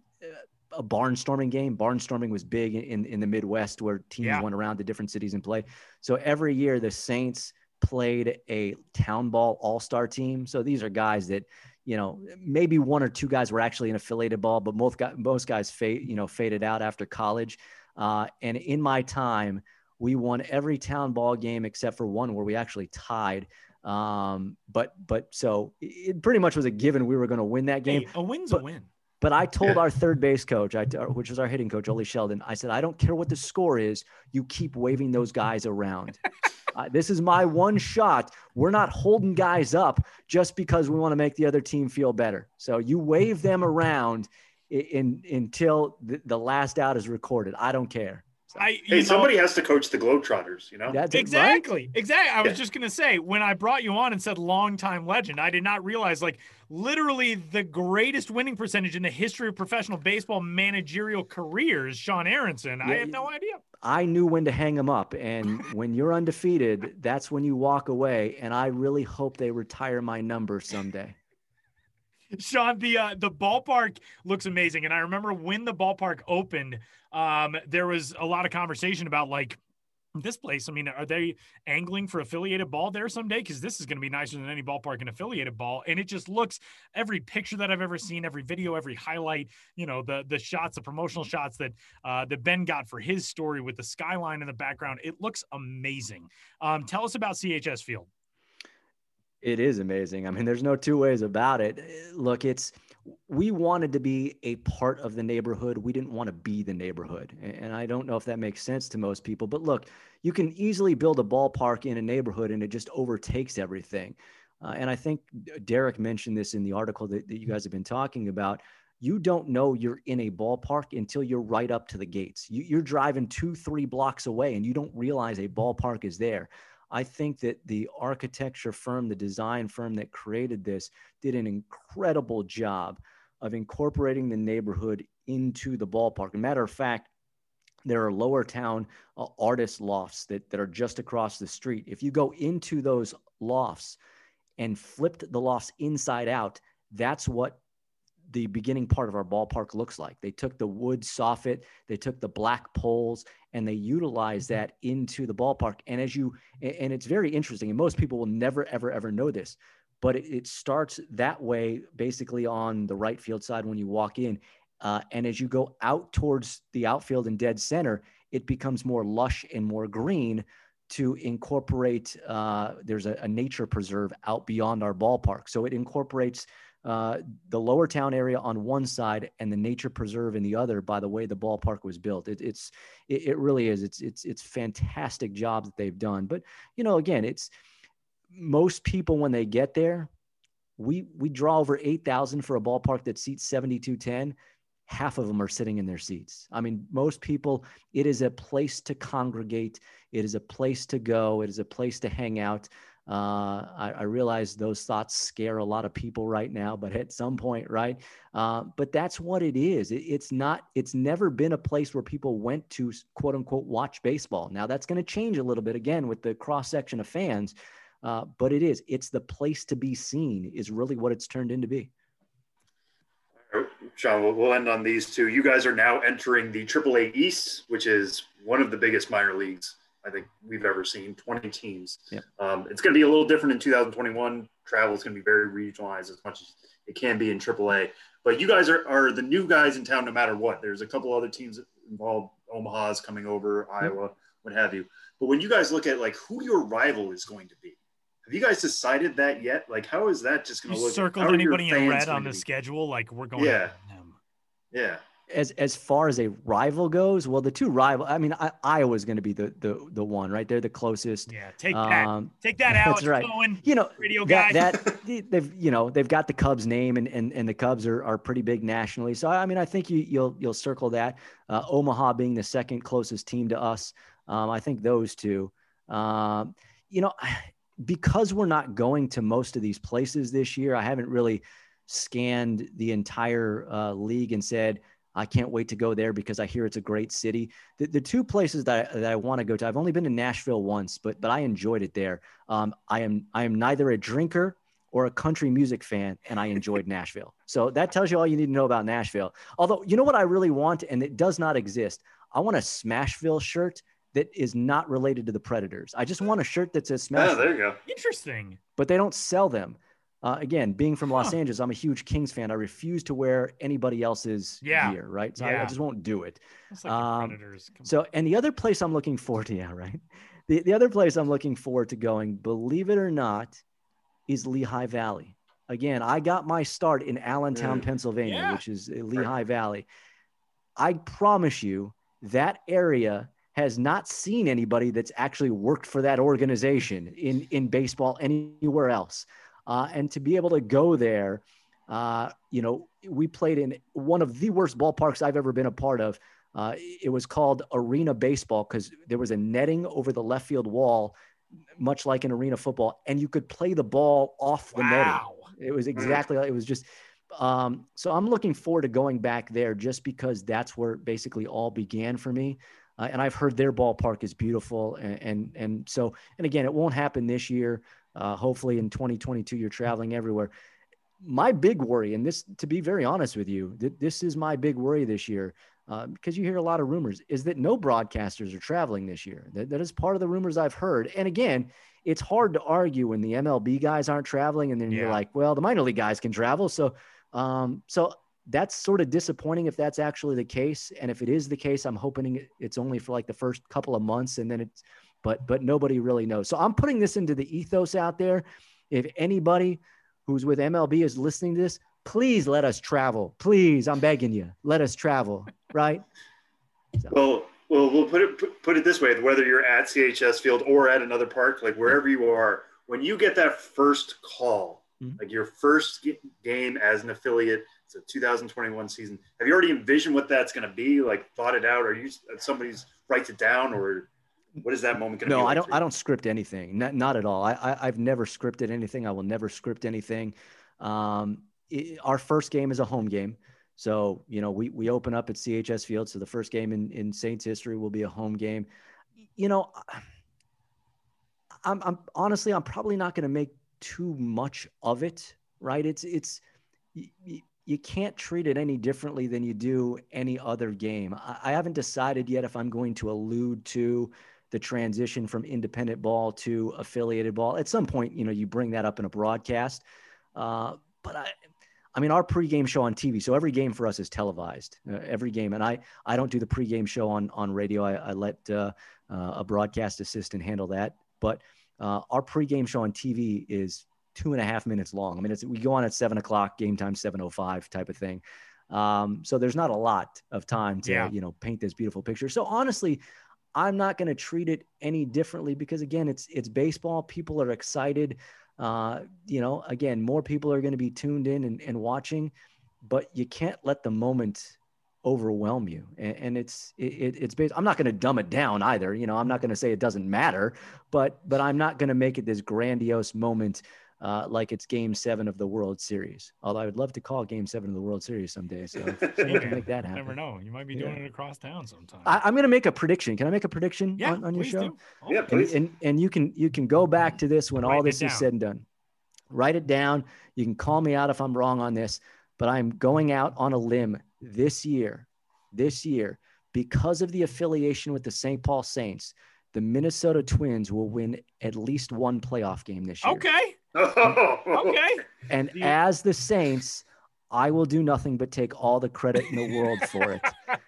Speaker 4: a barnstorming game. Barnstorming was big in in the Midwest where teams yeah. went around to different cities and play. So every year the Saints played a town ball all star team. So these are guys that you know, maybe one or two guys were actually in affiliated ball, but most guys, most guys fade, you know, faded out after college. Uh, and in my time, we won every town ball game except for one where we actually tied. Um, but but so it pretty much was a given we were going to win that game.
Speaker 1: Hey, a win's
Speaker 4: but,
Speaker 1: a win.
Speaker 4: But I told our third base coach, I, which was our hitting coach, Ole Sheldon, I said, I don't care what the score is. You keep waving those guys around. *laughs* uh, this is my one shot. We're not holding guys up just because we want to make the other team feel better. So you wave them around in, in until the, the last out is recorded. I don't care.
Speaker 1: I,
Speaker 2: Hey,
Speaker 1: know,
Speaker 2: somebody has to coach the Globetrotters, you know?
Speaker 4: That's it, right?
Speaker 1: exactly, exactly. I was just gonna say when I brought you on and said longtime legend, I did not realize like literally the greatest winning percentage in the history of professional baseball managerial careers, Sean Aronson. I
Speaker 4: Yeah,
Speaker 1: had no idea.
Speaker 4: I knew when to hang them up. *laughs* And when you're undefeated, that's when you walk away. And I really hope they retire my number someday.
Speaker 1: Sean, the uh, the ballpark looks amazing, and I remember when the ballpark opened, um, there was a lot of conversation about like this place. I mean, are they angling for affiliated ball there someday? Because this is going to be nicer than any ballpark in affiliated ball, and it just looks every picture that I've ever seen, every video, every highlight. You know, the the shots, the promotional shots that uh, that Ben got for his story with the skyline in the background. It looks amazing. Um, tell us about CHS Field.
Speaker 4: It is amazing. I mean, there's no two ways about it. Look, it's we wanted to be a part of the neighborhood. We didn't want to be the neighborhood. And I don't know if that makes sense to most people, but look, you can easily build a ballpark in a neighborhood and it just overtakes everything. Uh, and I think Derek mentioned this in the article that, that you guys have been talking about. You don't know you're in a ballpark until you're right up to the gates. You, you're driving two, three blocks away and you don't realize a ballpark is there. I think that the architecture firm, the design firm that created this, did an incredible job of incorporating the neighborhood into the ballpark. Matter of fact, there are lower town uh, artist lofts that, that are just across the street. If you go into those lofts and flipped the lofts inside out, that's what the beginning part of our ballpark looks like. They took the wood soffit, they took the black poles, and they utilized that into the ballpark. And as you, and it's very interesting, and most people will never, ever, ever know this, but it, it starts that way basically on the right field side when you walk in. Uh, and as you go out towards the outfield and dead center, it becomes more lush and more green to incorporate. Uh, there's a, a nature preserve out beyond our ballpark. So it incorporates uh, the lower town area on one side and the nature preserve in the other by the way the ballpark was built. It, it's it, it really is. It's it's it's fantastic job that they've done. But you know, again, it's most people when they get there, we we draw over eight thousand for a ballpark that seats seventy two ten. Half of them are sitting in their seats. I mean, most people, it is a place to congregate. It is a place to go. It is a place to hang out. Uh, I, I, realize those thoughts scare a lot of people right now, but at some point, right? Uh, but that's what it is. It, it's not. It's never been a place where people went to quote unquote watch baseball. Now that's going to change a little bit again with the cross section of fans, uh, but it is. It's the place to be seen. Is really what it's turned into be.
Speaker 2: Sean, we'll, we'll end on these two. You guys are now entering the AAA East, which is one of the biggest minor leagues I think we've ever seen. 20 teams.
Speaker 4: Yep.
Speaker 2: Um, it's going to be a little different in 2021. Travel is going to be very regionalized as much as it can be in AAA. But you guys are, are the new guys in town no matter what. There's a couple other teams involved. Omaha's coming over, Iowa, what have you. But when you guys look at like who your rival is going to be, have you guys decided that yet? Like, how is that just going to look?
Speaker 1: circled
Speaker 2: how are your
Speaker 1: anybody in red on the
Speaker 2: be?
Speaker 1: schedule? Like we're going.
Speaker 2: Yeah. Yeah.
Speaker 4: As as far as a rival goes, well, the two rival. I mean, I, Iowa's going to be the the the one, right? They're the closest.
Speaker 1: Yeah. Take that.
Speaker 4: Um,
Speaker 1: Take that, *laughs*
Speaker 4: that's right.
Speaker 1: Cohen.
Speaker 4: you know
Speaker 1: Radio guy.
Speaker 4: that, that *laughs* they- they've you know they've got the Cubs name and and, and the Cubs are, are pretty big nationally. So I mean, I think you you'll you'll circle that. Uh, Omaha being the second closest team to us. Um, I think those two. Um, you know, *sighs* because we're not going to most of these places this year, I haven't really scanned the entire uh, league and said, I can't wait to go there because I hear it's a great city. The, the two places that I, that I want to go to, I've only been to Nashville once, but but I enjoyed it there. Um, I am I am neither a drinker or a country music fan, and I enjoyed *laughs* Nashville. So that tells you all you need to know about Nashville. Although you know what I really want, and it does not exist. I want a Smashville shirt that is not related to the Predators. I just want a shirt that says
Speaker 2: Oh,
Speaker 4: Smashville
Speaker 2: there you go.
Speaker 1: Interesting.
Speaker 4: but they don't sell them. Uh, again, being from Los Angeles, I'm a huge Kings fan. I refuse to wear anybody else's
Speaker 1: Yeah.
Speaker 4: gear, right? So I, I just won't do it.
Speaker 1: Like
Speaker 4: Um, So, and the other place I'm looking forward to, *laughs* yeah, right? The, the other place I'm looking forward to going, believe it or not, is Lehigh Valley. Again, I got my start in Allentown,
Speaker 2: Mm.
Speaker 4: Pennsylvania,
Speaker 1: Yeah.
Speaker 4: which is uh, Lehigh Valley. I promise you that area has not seen anybody that's actually worked for that organization in, in baseball anywhere else. Uh, and to be able to go there, uh, you know, we played in one of the worst ballparks I've ever been a part of. Uh, it was called arena baseball because there was a netting over the left field wall, much like in arena football, and you could play the ball off the netting.
Speaker 1: wow.
Speaker 4: It was exactly like it was just. Um, so I'm looking forward to going back there just because that's where basically all began for me. Uh, and I've heard their ballpark is beautiful, and, and and so and again, it won't happen this year. Uh, hopefully, in 2022, you're traveling everywhere. My big worry, and this, to be very honest with you, th- this is my big worry this year, uh, because you hear a lot of rumors, is that no broadcasters are traveling this year. That, that is part of the rumors I've heard. And again, it's hard to argue when the MLB guys aren't traveling, and then you're like, well, the minor league guys can travel. So, um, so that's sort of disappointing if that's actually the case. And if it is the case, I'm hoping it's only for like the first couple of months, and then it's, but but nobody really knows. So I'm putting this into the ethos out there. If anybody who's with MLB is listening to this, please let us travel. Please, I'm begging you, let us travel. Right?
Speaker 2: Well, well, we'll put it put, it this way: whether you're at CHS Field or at another park, like wherever you are, when you get that first call,
Speaker 4: Mhm.
Speaker 2: like your first game as an affiliate, it's a 2021 season. Have you already envisioned what that's going to be? Like thought it out, or you somebody's writes it down, or what is that moment going to be?
Speaker 4: No,
Speaker 2: like
Speaker 4: I don't. I don't script anything. Not, not at all. I, I I've never scripted anything. I will never script anything. Um, i our first game is a home game, so you know we we open up at CHS Field. So the first game in in Saints history will be a home game. You know, I'm I'm honestly I'm probably not going to make too much of it. Right? It's it's. y- y- you can't treat it any differently than you do any other game. I, I haven't decided yet if I'm going to allude to the transition from independent ball to affiliated ball. At some point, you know, you bring that up in a broadcast. Uh, but I, I mean, our pregame show on TV. So every game for us is televised. Uh, every game, and I, I don't do the pregame show on on radio. I, I let uh, uh, a broadcast assistant handle that. But uh, our pregame show on TV is two and a half minutes long. I mean, it's we go on at seven o'clock, game time seven o five type of thing. Um, so there's not a lot of time to
Speaker 1: Yeah.
Speaker 4: you know paint this beautiful picture. So honestly, I'm not going to treat it any differently because again, it's it's baseball. People are excited. Uh, you know, again, more people are going to be tuned in and, and watching, but you can't let the moment overwhelm you. And, and it's it, it- it's based. I'm not going to dumb it down either. You know, I'm not going to say it doesn't matter, but but I'm not going to make it this grandiose moment. Uh, like it's Game Seven of the World Series. Although I would love to call Game Seven of the World Series someday, so *laughs* if we can make that
Speaker 1: You
Speaker 4: happen.
Speaker 1: never know. You might be doing
Speaker 4: Yeah.
Speaker 1: it across town sometime.
Speaker 4: I, I'm going to make a prediction. Can I make a prediction
Speaker 1: yeah,
Speaker 4: on, on your show?
Speaker 1: do. Oh,
Speaker 2: Yeah,
Speaker 4: and,
Speaker 2: please.
Speaker 4: and and you can you can go back to this when all
Speaker 1: Write it
Speaker 4: this is said and done write it down you can call me out if i'm wrong on this but i'm going out on a limb this year this year because of the affiliation with the st paul saints the minnesota twins will win at least one playoff game this year
Speaker 1: Okay.
Speaker 2: Oh,
Speaker 1: Okay. *laughs*
Speaker 4: and
Speaker 1: you-
Speaker 4: as the saints i will do nothing but take all the credit in the world for it *laughs*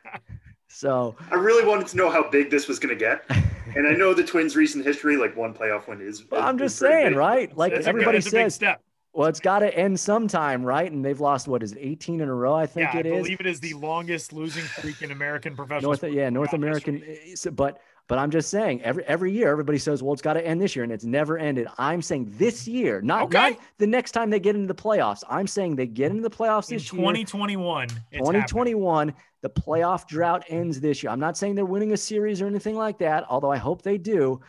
Speaker 4: so
Speaker 2: I really wanted to know how big this was going to get, and I know the Twins' recent history, like one playoff win is.
Speaker 4: Well, I'm just saying,
Speaker 2: big.
Speaker 4: right? Like
Speaker 1: That's good-
Speaker 4: everybody
Speaker 1: a
Speaker 4: says,
Speaker 1: step.
Speaker 4: well, it's got to end sometime, right? And they've lost what is it, 18 in a row? I think
Speaker 1: yeah,
Speaker 4: it
Speaker 1: I
Speaker 4: is.
Speaker 1: believe it is the longest losing streak in American professional.
Speaker 4: North, yeah, North American.
Speaker 1: history.
Speaker 4: eh, But but I'm just saying, every every year everybody says, well, it's got to end this year, and it's never ended. I'm saying this year, not
Speaker 1: Okay.
Speaker 4: not the next time they get into the playoffs. I'm saying they get into the playoffs
Speaker 1: In
Speaker 4: this year.
Speaker 1: 2021.
Speaker 4: 2021, the playoff drought ends this year. I'm not saying they're winning a series or anything like that, although I hope they do,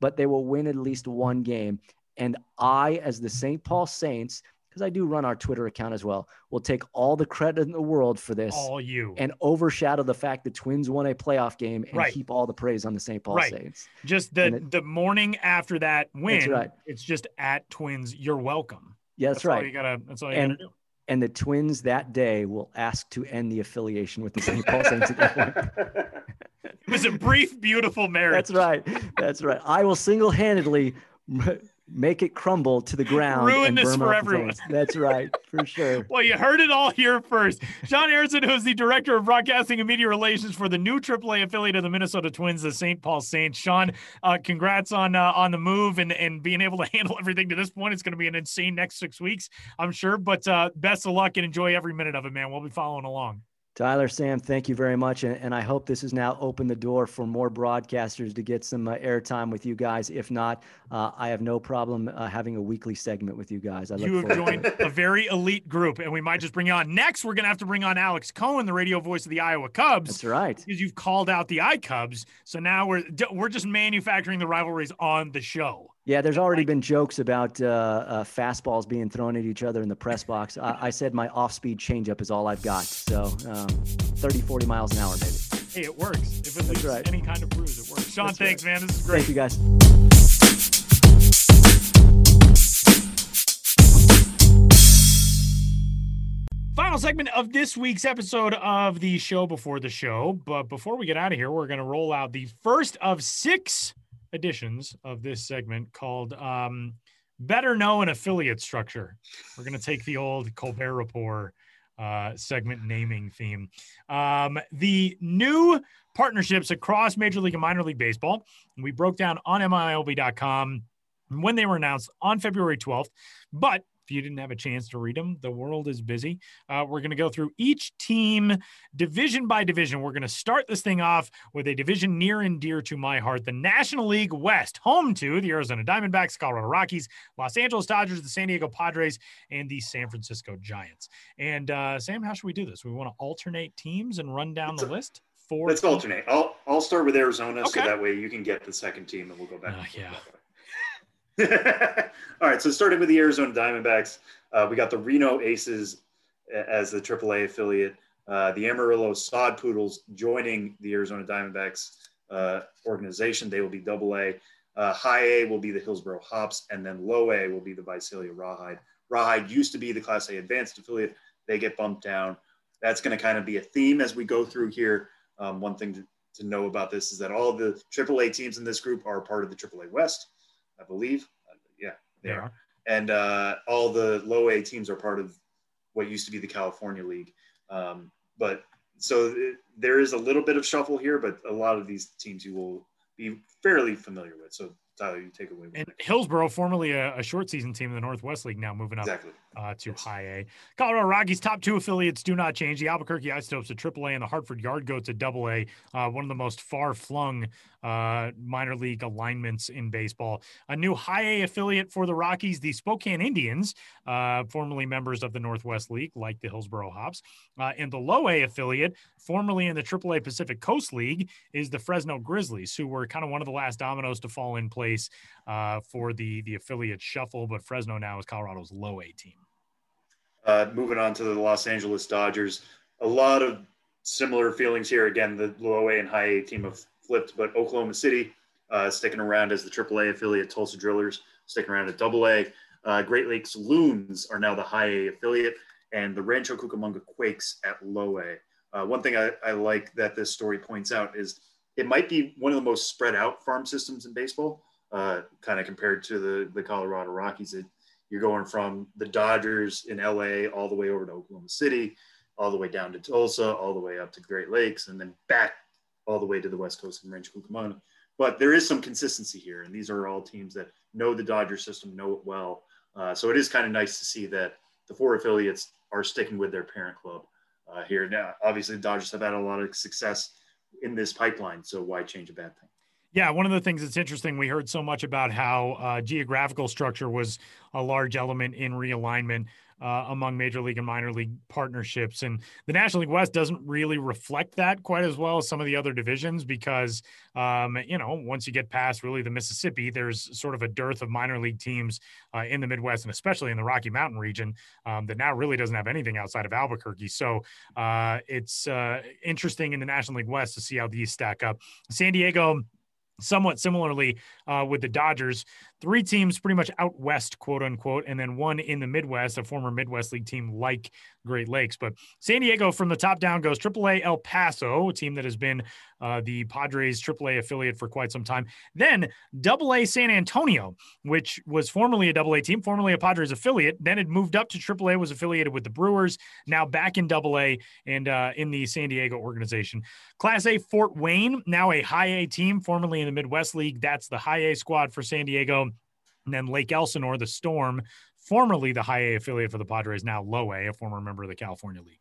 Speaker 4: but they will win at least one game. And I, as the St. Paul Saints, because I do run our Twitter account as well, will take all the credit in the world for this
Speaker 1: All you.
Speaker 4: and overshadow the fact the Twins won a playoff game and
Speaker 1: Right.
Speaker 4: keep all the praise on the St. Paul
Speaker 1: Right.
Speaker 4: Saints.
Speaker 1: just the
Speaker 4: it-
Speaker 1: the morning after that win.
Speaker 4: right.
Speaker 1: It's just at Twins. You're welcome.
Speaker 4: Yeah, that's,
Speaker 1: all
Speaker 4: right.
Speaker 1: you gotta. That's all you
Speaker 4: And-
Speaker 1: gotta do.
Speaker 4: And the Twins that day will ask to end the affiliation with the St. Paul Saints at that point. *laughs*
Speaker 1: It was a brief, beautiful *laughs* marriage.
Speaker 4: That's right. That's right. I will single handedly make it crumble to the ground.
Speaker 1: Ruin this for everyone.
Speaker 4: That's right, for sure. *laughs*
Speaker 1: Well, you heard it all here first. Sean Aronson, who is the director of broadcasting and media relations for the new AAA affiliate of the Minnesota Twins, the St. Paul Saints. Sean, uh, congrats on uh, on the move and and being able to *laughs* handle everything to this point. It's going to be an insane next six weeks, I'm sure. But uh, best of luck and enjoy every minute of it, man. We'll be following along.
Speaker 4: Tyler, Sam, thank you very much. And, and I hope this has now opened the door for more broadcasters to get some uh, airtime with you guys. If not, uh, I have no problem uh, having a weekly segment with you guys. I
Speaker 1: You have joined a very elite group, and we might just bring you on. Next, we're going to have to bring on Alex Cohen, the radio voice of the Iowa Cubs.
Speaker 4: That's right.
Speaker 1: because you've called out the I Cubs. So now we're we're just manufacturing the rivalries on the show.
Speaker 4: Yeah, there's already been jokes about uh, uh, fastballs being thrown at each other in the press box. I, I said my off speed changeup is all I've got. So um, 30, 40 miles an hour, maybe.
Speaker 1: Hey, it works. If it leaves
Speaker 4: right.
Speaker 1: any kind of bruise, it works. Sean,
Speaker 4: That's
Speaker 1: thanks,
Speaker 4: right.
Speaker 1: man. This is great.
Speaker 4: Thank you, guys.
Speaker 1: Final segment of this week's episode of the show before the show. But before we get out of here, we're going to roll out the first of six editions of this segment called um, Better Know an Affiliate Structure. We're going to take the old Colbert Report uh, segment naming theme. Um, the new partnerships across Major League and Minor League Baseball, we broke down on MILB.com when they were announced on February 12th. But if you didn't have a chance to read them, the world is busy. Uh, we're going to go through each team division by division. We're going to start this thing off with a division near and dear to my heart the National League West, home to the Arizona Diamondbacks, Colorado Rockies, Los Angeles Dodgers, the San Diego Padres, and the San Francisco Giants. And uh, Sam, how should we do this? We want to alternate teams and run down the list? Four
Speaker 2: Let's alternate. I'll I'll start with Arizona,
Speaker 1: Okay.
Speaker 2: so that way you can get the second team, and we'll go back.
Speaker 1: Uh,
Speaker 2: forth. *laughs* All right. So starting with the Arizona Diamondbacks, uh, we got the Reno Aces as the AAA affiliate. Uh, the Amarillo Sod Poodles joining the Arizona Diamondbacks uh, organization. They will be Double A. Uh, high A will be the Hillsboro Hops, and then Low A will be the Visalia Rawhide. Rawhide used to be the Class A Advanced affiliate. They get bumped down. That's going to kind of be a theme as we go through here. Um, one thing to, to know about this is that all the AAA teams in this group are part of the AAA West, I believe. Uh, yeah, they
Speaker 1: They
Speaker 2: are.
Speaker 1: are.
Speaker 2: And uh, all the low A teams are part of what used to be the California League. Um, but so it, there is a little bit of shuffle here, but a lot of these teams you will be fairly familiar with. So Tyler, you take away.
Speaker 1: And. Hillsboro, formerly a, a short season team in the Northwest League, now moving up
Speaker 2: Exactly.
Speaker 1: Uh, to
Speaker 2: Yes.
Speaker 1: high A. Colorado Rockies top two affiliates do not change. The Albuquerque Isotopes to triple A and the Hartford Yard Goats at double A. Uh, one of the most far flung uh, minor league alignments in baseball. A new high A affiliate for the Rockies, the Spokane Indians, uh, formerly members of the Northwest League, like the Hillsboro Hops. Uh, and the low A affiliate, formerly in the triple A Pacific Coast League, is the Fresno Grizzlies, who were kind of one of the last dominoes to fall in place uh, for the the affiliate shuffle. But Fresno now is Colorado's low A team.
Speaker 2: Uh, moving on to the Los Angeles Dodgers, a lot of similar feelings here. Again, the low A and high A team have flipped, but Oklahoma City uh, sticking around as the AAA affiliate. Tulsa Drillers sticking around at Double A. Uh, Great Lakes Loons are now the high A affiliate, and the Rancho Cucamonga Quakes at low A. Uh, one thing I, I like that this story points out is it might be one of the most spread out farm systems in baseball, uh, kind of compared to the, the Colorado Rockies. It, you're going from the Dodgers in LA all the way over to Oklahoma City, all the way down to Tulsa, all the way up to Great Lakes, and then back all the way to the West Coast and Rancho Cucamonga. But there is some consistency here, and these are all teams that know the Dodger system, know it well. Uh, so it is kind of nice to see that the four affiliates are sticking with their parent club uh, here. Now, obviously, the Dodgers have had a lot of success in this pipeline, so why change a bad thing?
Speaker 1: Yeah, one of the things that's interesting, we heard so much about how uh, geographical structure was a large element in realignment uh, among major league and minor league partnerships. And the National League West doesn't really reflect that quite as well as some of the other divisions because, um, you know, once you get past really the Mississippi, there's sort of a dearth of minor league teams uh, in the Midwest and especially in the Rocky Mountain region um, that now really doesn't have anything outside of Albuquerque. So uh, it's uh, interesting in the National League West to see how these stack up. San Diego somewhat similarly uh, with the Dodgers. Three teams pretty much out west, quote unquote, and then one in the Midwest, a former Midwest League team like Great Lakes. But San Diego from the top down goes AAA El Paso, a team that has been uh, the Padres AAA affiliate for quite some time. Then AA San Antonio, which was formerly a AA team, formerly a Padres affiliate. Then it moved up to AAA, was affiliated with the Brewers, now back in AA and uh, in the San Diego organization. Class A Fort Wayne, now a high A team, formerly in the Midwest League. That's the high A squad for San Diego. And then Lake Elsinore, the Storm, formerly the high A affiliate for the Padres, now low A, a former member of the California League.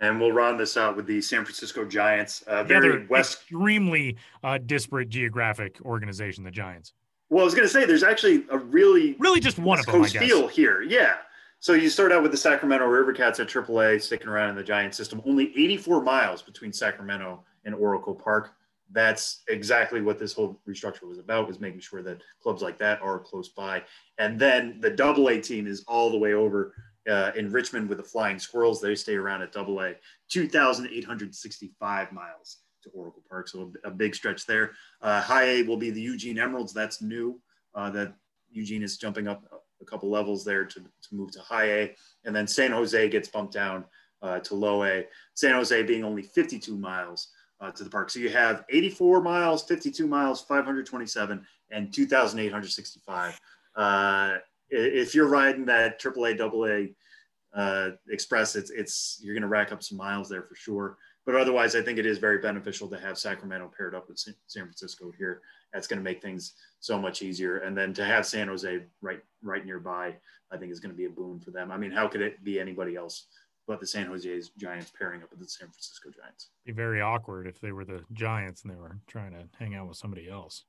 Speaker 2: And we'll round this out with the San Francisco Giants. Uh, very
Speaker 1: yeah,
Speaker 2: west,
Speaker 1: extremely uh, disparate geographic organization. The Giants.
Speaker 2: Well, I was going to say there's actually a really,
Speaker 1: really just one of them.
Speaker 2: Coast feel here. Yeah. So you start out with the Sacramento River Cats at AAA, sticking around in the Giant system. Only 84 miles between Sacramento and Oracle Park. That's exactly what this whole restructure was about, was making sure that clubs like that are close by. And then the double A team is all the way over uh, in Richmond with the Flying Squirrels. They stay around at double A, 2,865 miles to Oracle Park. So a, a big stretch there. Uh, high A will be the Eugene Emeralds. That's new. Uh, that Eugene is jumping up a couple levels there to, to move to high A. And then San Jose gets bumped down uh, to low A. San Jose being only 52 miles uh, to the park. So you have 84 miles, 52 miles, 527, and 2,865. Uh, if you're riding that AAA, AA uh, Express, it's it's you're going to rack up some miles there for sure. But otherwise, I think it is very beneficial to have Sacramento paired up with San Francisco here. That's going to make things so much easier. And then to have San Jose right right nearby, I think is going to be a boon for them. I mean, how could it be anybody else but the San Jose's Giants pairing up with the San Francisco Giants?
Speaker 1: Be very awkward if they were the Giants and they were trying to hang out with somebody else.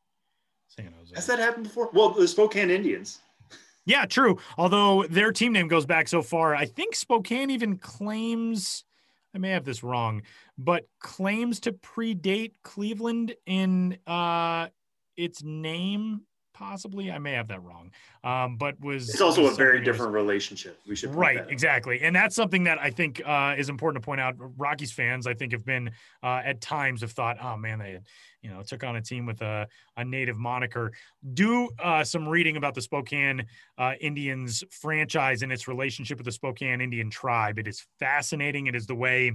Speaker 1: San Jose.
Speaker 2: Has that happened before? Well, the Spokane Indians.
Speaker 1: Yeah, true. Although their team name goes back so far, I think Spokane even claims. I may have this wrong, but claims to predate Cleveland in uh, its name. Possibly, I may have that wrong. Um, but was
Speaker 2: it's also
Speaker 1: was
Speaker 2: a very
Speaker 1: that was-
Speaker 2: different relationship. We should
Speaker 1: right exactly and that's something that i think uh, is important to point out rockies fans i think have been uh, at times have thought oh man they you know took on a team with a, a native moniker do uh, some reading about the spokane uh, indians franchise and its relationship with the spokane indian tribe it is fascinating it is the way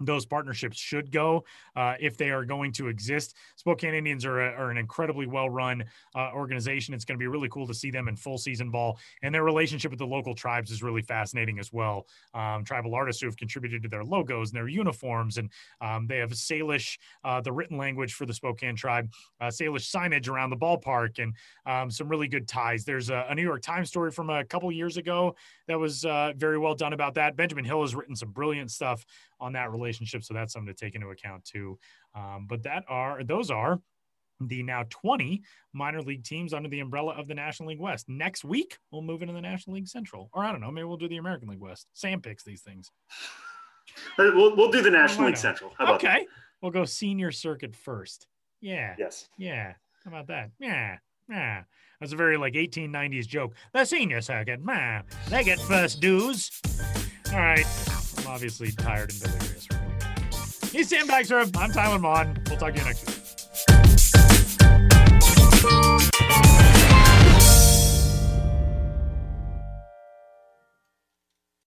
Speaker 1: those partnerships should go uh, if they are going to exist. Spokane Indians are, a, are an incredibly well run uh, organization. It's going to be really cool to see them in full season ball, and their relationship with the local tribes is really fascinating as well. Um, tribal artists who have contributed to their logos and their uniforms, and um, they have Salish, uh, the written language for the Spokane tribe, uh, Salish signage around the ballpark, and um, some really good ties. There's a, a New York Times story from a couple years ago that was uh, very well done about that. Benjamin Hill has written some brilliant stuff on that relationship, so that's something to take into account too. Um, but that are those are the now 20 minor league teams under the umbrella of the National League West. Next week, we'll move into the National League Central, or I don't know, maybe we'll do the American League West. Sam picks these things. *sighs*
Speaker 2: We'll, we'll do the National League? Central. How about
Speaker 1: okay, we'll go senior circuit first. Yeah.
Speaker 2: Yes.
Speaker 1: yeah. How about that? Yeah, yeah. That's a very like 1890s joke. The senior circuit, man, they get first dues. All right, I'm obviously tired and delirious. He's Sam Dykstra. I'm Tyler Maun. We'll talk to you next week.